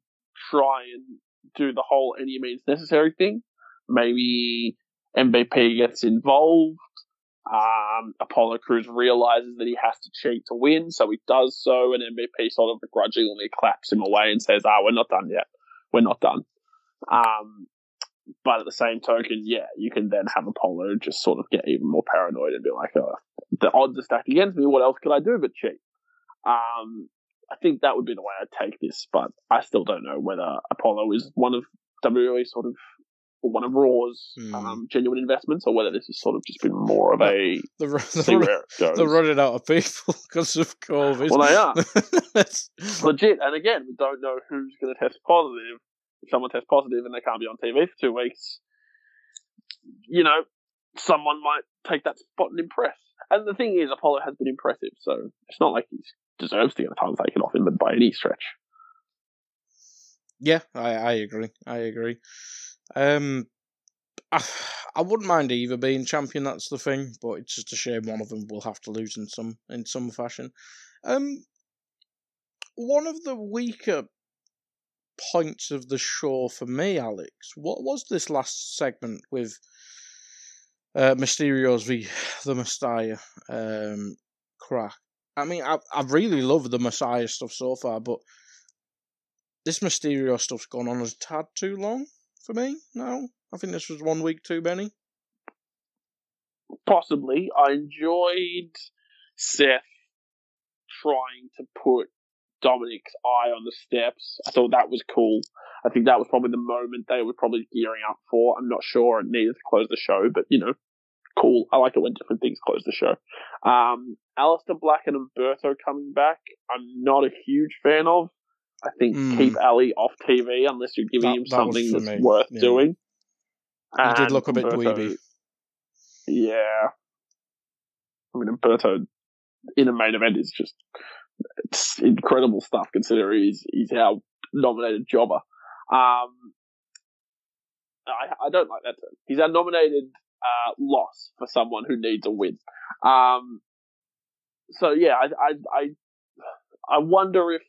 try and do the whole any means necessary thing. Maybe MVP gets involved. Um, Apollo Crews realizes that he has to cheat to win, so he does so, and MVP sort of begrudgingly claps him away and says, "Ah, we're not done yet. We're not done." Um, but at the same token, yeah, you can then have Apollo just sort of get even more paranoid and be like, "Oh, the odds are stacked against me. What else could I do but cheat?" Um, I think that would be the way I'd take this, but I still don't know whether Apollo is one of WWE's sort of one of Raw's Hmm. um, genuine investments, or whether this has sort of just been more of a The, ru- see where it goes. they're running out of people because of COVID. Well, they are. That's- legit. And again, we don't know who's going to test positive. If someone tests positive and they can't be on TV for two weeks, you know, someone might take that spot and impress. And the thing is, Apollo has been impressive, so it's not like he deserves to get a title taken off him by any stretch. Yeah, I, I agree. I agree. Um, I, I wouldn't mind either being champion. That's the thing, but it's just a shame one of them will have to lose in some in some fashion. Um, one of the weaker points of the show for me, Alex, what was this last segment with uh, Mysterio's v the Messiah um, crack? I mean, I I really love the Messiah stuff so far, but this Mysterio stuff's gone on a tad too long for me No, I think this was one week too many. Possibly. I enjoyed Seth trying to put Dominic's eye on the steps. I thought that was cool. I think that was probably the moment they were probably gearing up for. I'm not sure it needed to close the show, but you know, cool. I like it when different things close the show. Um, Aleister Black and Humberto coming back, I'm not a huge fan of. I think Mm. keep Ali off TV unless you're giving That- him something for that's me, worth yeah. doing. He did look a bit Humberto- dweeby. Yeah. I mean, Humberto in a main event is just it's incredible stuff considering he's, he's our nominated jobber. Um, I, I don't like that term. He's our nominated uh, loss for someone who needs a win. Um, so yeah, I, I, I, I wonder if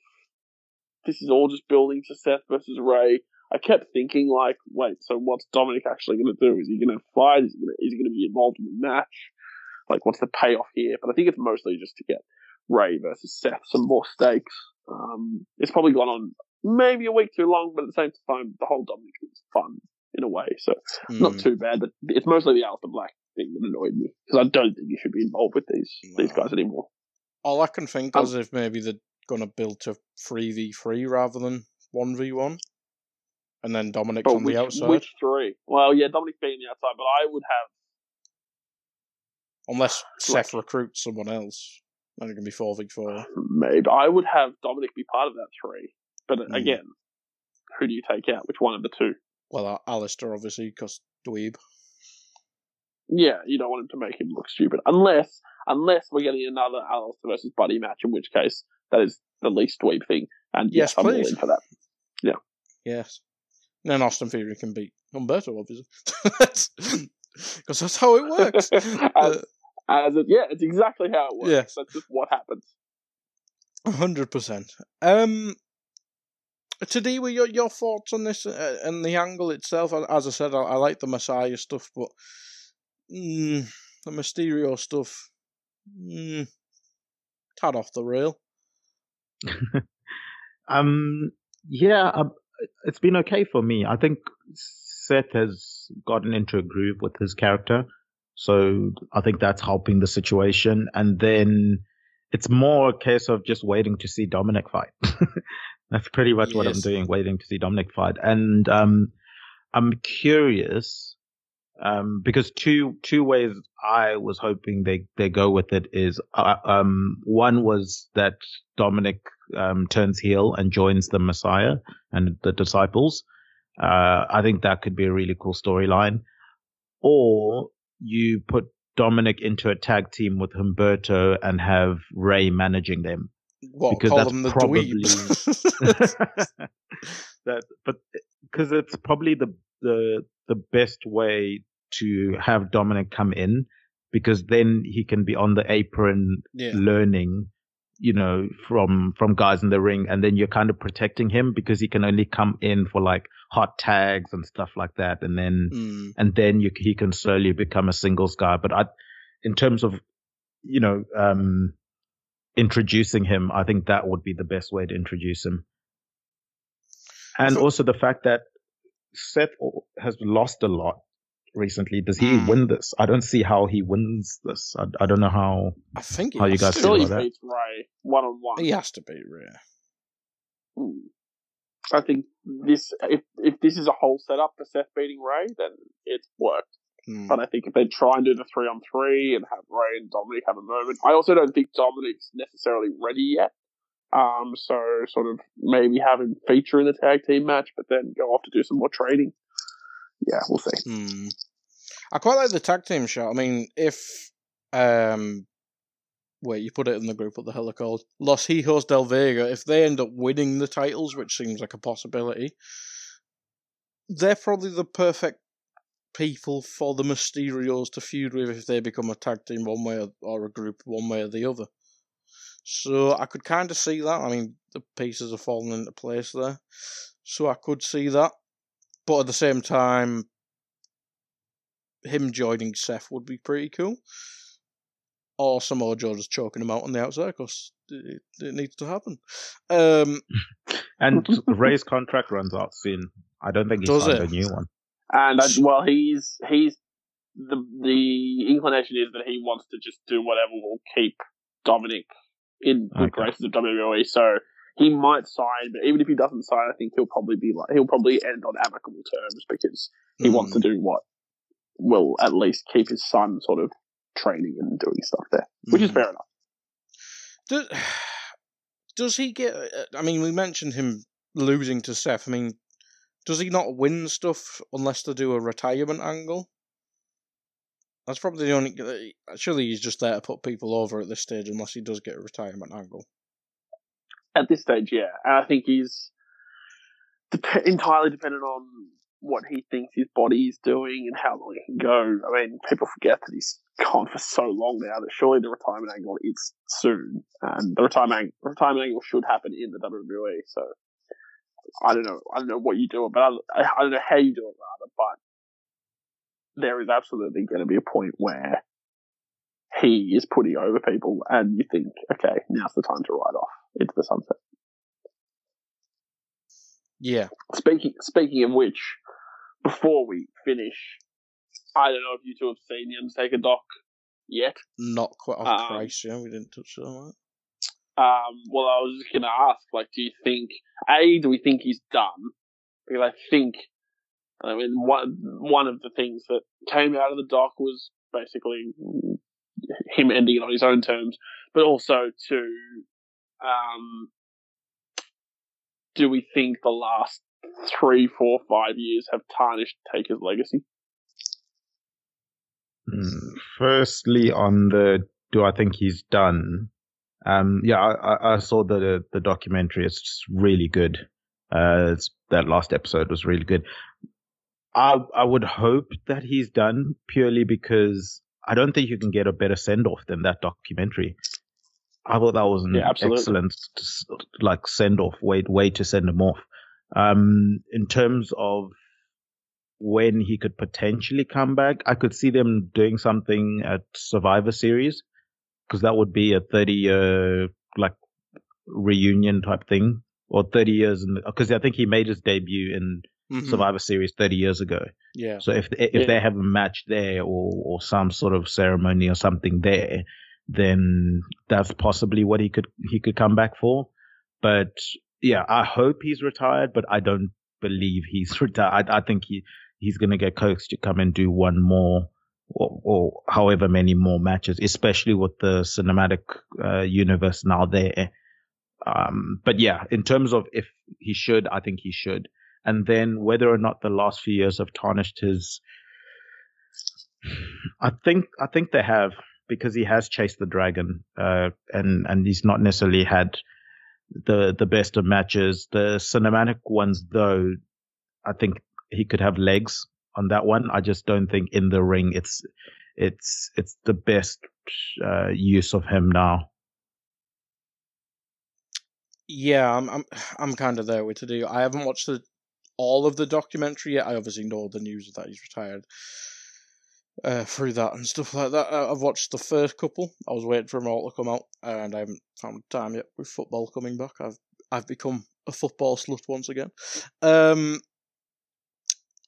this is all just building to Seth versus Rey. I kept thinking like, wait, so what's Dominic actually going to do? Is he going to fight? Is he going to, is he going to be involved in the match? Like, what's the payoff here? But I think it's mostly just to get Rey versus Seth some more stakes. Um, it's probably gone on maybe a week too long, but at the same time, the whole Dominic thing's fun in a way, so not Mm. too bad. But it's mostly the Aleister Black thing that annoyed me because I don't think you should be involved with these these guys anymore. All I can think Um, is if maybe they're going to build to three v three rather than one v one, and then Dominic But on which, the outside. which three? Well, yeah, Dominic's being the outside, but I would have Unless like- Seth recruits someone else, then it can be four v four. maybe I would have Dominic be part of that three. But Hmm. again, who do you take out? Which one of the two? Well, Al- Aleister obviously because dweeb. Yeah, you don't want him to make him look stupid. Unless unless we're getting another Aleister versus Buddy match, in which case that is the least dweeb thing. And Yes, yes, I'm all please. in for that. Yeah. Yes. And then Austin Theory can beat Humberto, obviously. Because that's how it works. as, Uh, as it, yeah, it's exactly how it works. Yes. That's just what happens. hundred percent. Um, today, were your your thoughts on this uh, and the angle itself? As I said, I, I like the Messiah stuff, but mm, the Mysterio stuff, mm, tad off the rail. Um, yeah, um, it's been okay for me. I think Seth has gotten into a groove with his character, so I think that's helping the situation. And then it's more a case of just waiting to see Dominic fight. that's pretty much what I'm doing, waiting to see Dominic fight. And um, I'm curious um, because two two ways I was hoping they they go with it is uh, um, one was that Dominic um, turns heel and joins the Messiah and the disciples. Uh, I think that could be a really cool storyline. Or you put Dominic into a tag team with Humberto and have Rey managing them. What Because call that's them the probably- that, but because it's probably the the the best way to have Dominic come in, because then he can be on the apron yeah. learning, you know, from from guys in the ring, and then you're kind of protecting him because he can only come in for like hot tags and stuff like that, and then Mm. and then you he can slowly become a singles guy. But I, in terms of, you know, um, introducing him, I think that would be the best way to introduce him. And So- also the fact that Seth has lost a lot recently. Does he Hmm. win this? I don't see how he wins this. I, I don't know how. I think he How you has guys to. feel Surely about that? beats Rey one on one. He has to beat Rey. Hmm. I think this if if this is a whole setup for Seth beating Rey, then it's worked. Hmm. But I think if they try and do the three on three and have Rey and Dominic have a moment, I also don't think Dominic's necessarily ready yet. Um, so sort of maybe have him feature in the tag team match, but then go off to do some more training. Yeah, we'll see. Hmm. I quite like the tag team shot. I mean, if um, wait, you put it in the group. What the hell they're called? Los Hijos del Vega. If they end up winning the titles, which seems like a possibility, they're probably the perfect people for the Mysterios to feud with if they become a tag team one way or, or a group one way or the other. So I could kind of see that. I mean, the pieces are falling into place there, so I could see that. But at the same time, him joining Seth would be pretty cool. Or Samoa Joe just choking him out on the outside because it, it needs to happen. Um, And Rey's contract runs out soon. I don't think he's signed it? a new one. And I, well, he's he's the the inclination is that he wants to just do whatever will keep Dominic in good Okay. graces of WWE. So he might sign, but even if he doesn't sign, I think he'll probably be like he'll probably end on amicable terms because he Hmm. wants to do what will at least keep his son sort of training and doing stuff there, which is Mhm. fair enough. Does, does he get? uh, I mean, we mentioned him losing to Seth. I mean, does he not win stuff unless they do a retirement angle? That's probably the only. uh, Surely he's just there to put people over at this stage, unless he does get a retirement angle. At this stage, yeah, and I think he's dep- entirely dependent on what he thinks his body is doing and how long he can go. I mean, people forget that he's gone for so long now that surely the retirement angle is soon, and the retirement retirement angle should happen in the WWE. So I don't know, I don't know what you do, but I, I don't know how you do it rather, but there is absolutely going to be a point where he is putting over people, and you think, okay, now's the time to ride off into the sunset. Yeah. Speaking speaking of which, before we finish, I don't know if you two have seen the Undertaker doc yet. Not quite off Um, price, yeah. We didn't touch on that. Um, well, I was just going to ask, like, do you think a do we think he's done? Because I think, I mean, one one of the things that came out of the doc was basically him ending it on his own terms, but also to, um, do we think the last three, four, five years have tarnished Taker's legacy? Hmm. Firstly, on the do I think he's done? Um, yeah, I, I- saw the the documentary. It's really good. Uh, that last episode was really good. I I would hope that he's done purely because I don't think you can get a better send off than that documentary. I thought that was an Yeah, excellent like send off way way to send him off. Um, in terms of when he could potentially come back, I could see them doing something at Survivor Series because that would be a 30 year like reunion type thing or 30 years because I think he made his debut in Mhm. Survivor Series 30 years ago. Yeah. So if if Yeah. they have a match there or or some sort of ceremony or something there, then that's possibly what he could he could come back for. But yeah, I hope he's retired, but I don't believe he's retired. I, I think he he's gonna get coaxed to come and do one more or, or however many more matches, especially with the cinematic uh, universe now there. Um, but yeah, in terms of if he should, I think he should and then whether or not the last few years have tarnished his I think I think they have because he has chased the dragon uh, and and he's not necessarily had the the best of matches the cinematic ones though I think he could have legs on that one I just don't think in the ring it's it's it's the best uh, use of him now Yeah, I'm I'm I'm kind of there with to do. I haven't watched the all of the documentary yet. I obviously know the news that he's retired. Uh, through that and stuff like that. Uh, I've watched the first couple. I was waiting for them all to come out, and I haven't found time yet with football coming back. I've I've become a football slut once again. Um,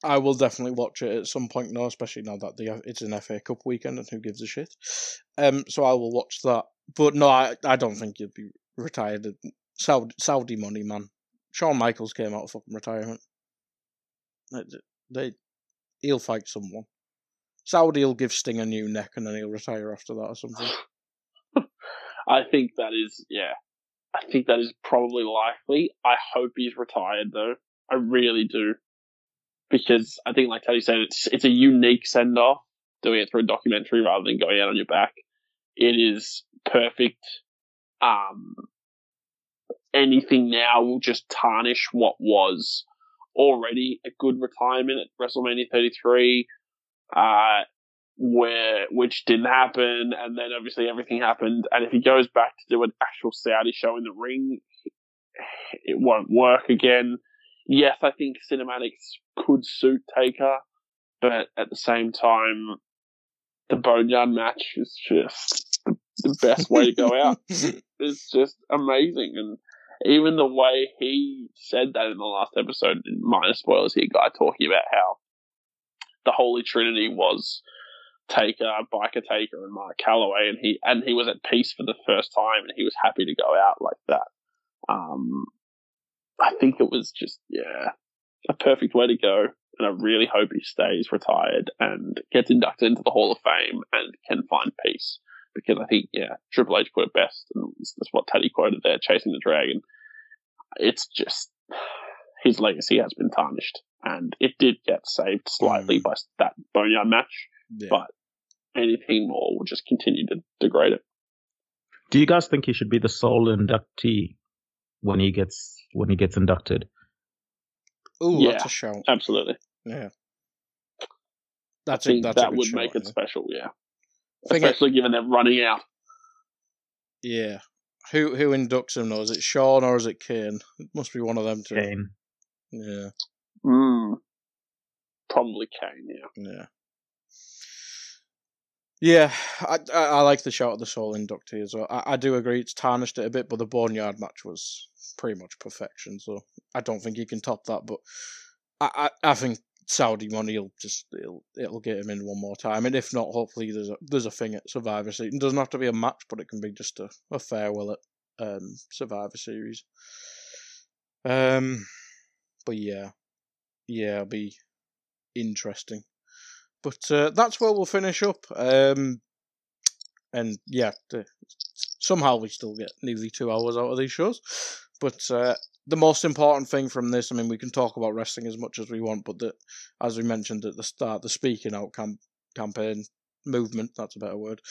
I will definitely watch it at some point now, especially now that the it's an FA Cup weekend and who gives a shit. Um, so I will watch that. But no, I, I don't think you'd be retired. Saudi, Saudi money, man. Shawn Michaels came out of fucking retirement. They, they, he'll fight someone. Saudi will give Sting a new neck and then he'll retire after that or something. I think that is, yeah. I think that is probably likely. I hope he's retired though. I really do. Because I think, like Teddy said, it's it's a unique send off doing it through a documentary rather than going out on your back. It is perfect. Um, anything now will just tarnish what was already a good retirement at WrestleMania 33, uh, where which didn't happen, and then obviously everything happened. And if he goes back to do an actual Saudi show in the ring, it won't work again. Yes, I think cinematics could suit Taker, but at the same time, the Boneyard match is just the, the best way to go out. it's just amazing, and even the way he said that in the last episode, minor spoilers here, guy talking about how the Holy Trinity was Taker, Biker Taker, and Mark Calaway, and he and he was at peace for the first time, and he was happy to go out like that. Um, I think it was just yeah, a perfect way to go, and I really hope he stays retired and gets inducted into the Hall of Fame and can find peace because I think yeah, Triple H put it best, and that's what Teddy quoted there, chasing the dragon. It's just his legacy has been tarnished, and it did get saved slightly mm. by that boneyard match, yeah. but anything more will just continue to degrade it. Do you guys think he should be the sole inductee when he gets when he gets inducted? Oh, yeah, that's a show. Absolutely. Yeah. That's I think a, that's that would show, make it special. Yeah. Especially it, given they're running out. Yeah. Who who inducts him though? Is it Shawn or is it Kane? It must be one of them two. Kane. Yeah. Mm. Probably Kane, yeah. Yeah. Yeah, I, I, I like the shot of the sole inductee as well. I, I do agree it's tarnished it a bit, but the Boneyard match was pretty much perfection, so I don't think he can top that. But I, I, I think Saudi money will just it'll it'll get him in one more time, and if not, hopefully there's a there's a thing at Survivor Series. It doesn't have to be a match, but it can be just a, a farewell at um, Survivor Series. Um, but yeah, yeah, it'll be interesting. But uh, that's where we'll finish up. Um, and yeah, somehow we still get nearly two hours out of these shows. But uh, the most important thing from this, I mean, we can talk about wrestling as much as we want, but the, as we mentioned at the start, the speaking out cam- campaign movement, that's a better word,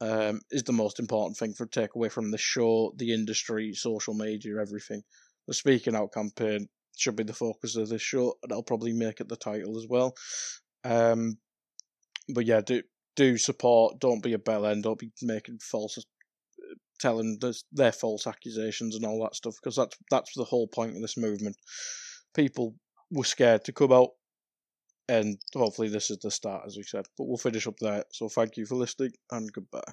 um, is the most important thing for take away from the show, the industry, social media, everything. The speaking out campaign should be the focus of this show, and I'll probably make it the title as well. Um, but yeah, do do support. Don't be a bell end. Don't be making false, telling their false accusations and all that stuff. Because that's that's the whole point of this movement. People were scared to come out, and hopefully this is the start, as we said. But we'll finish up there. So thank you for listening, and goodbye.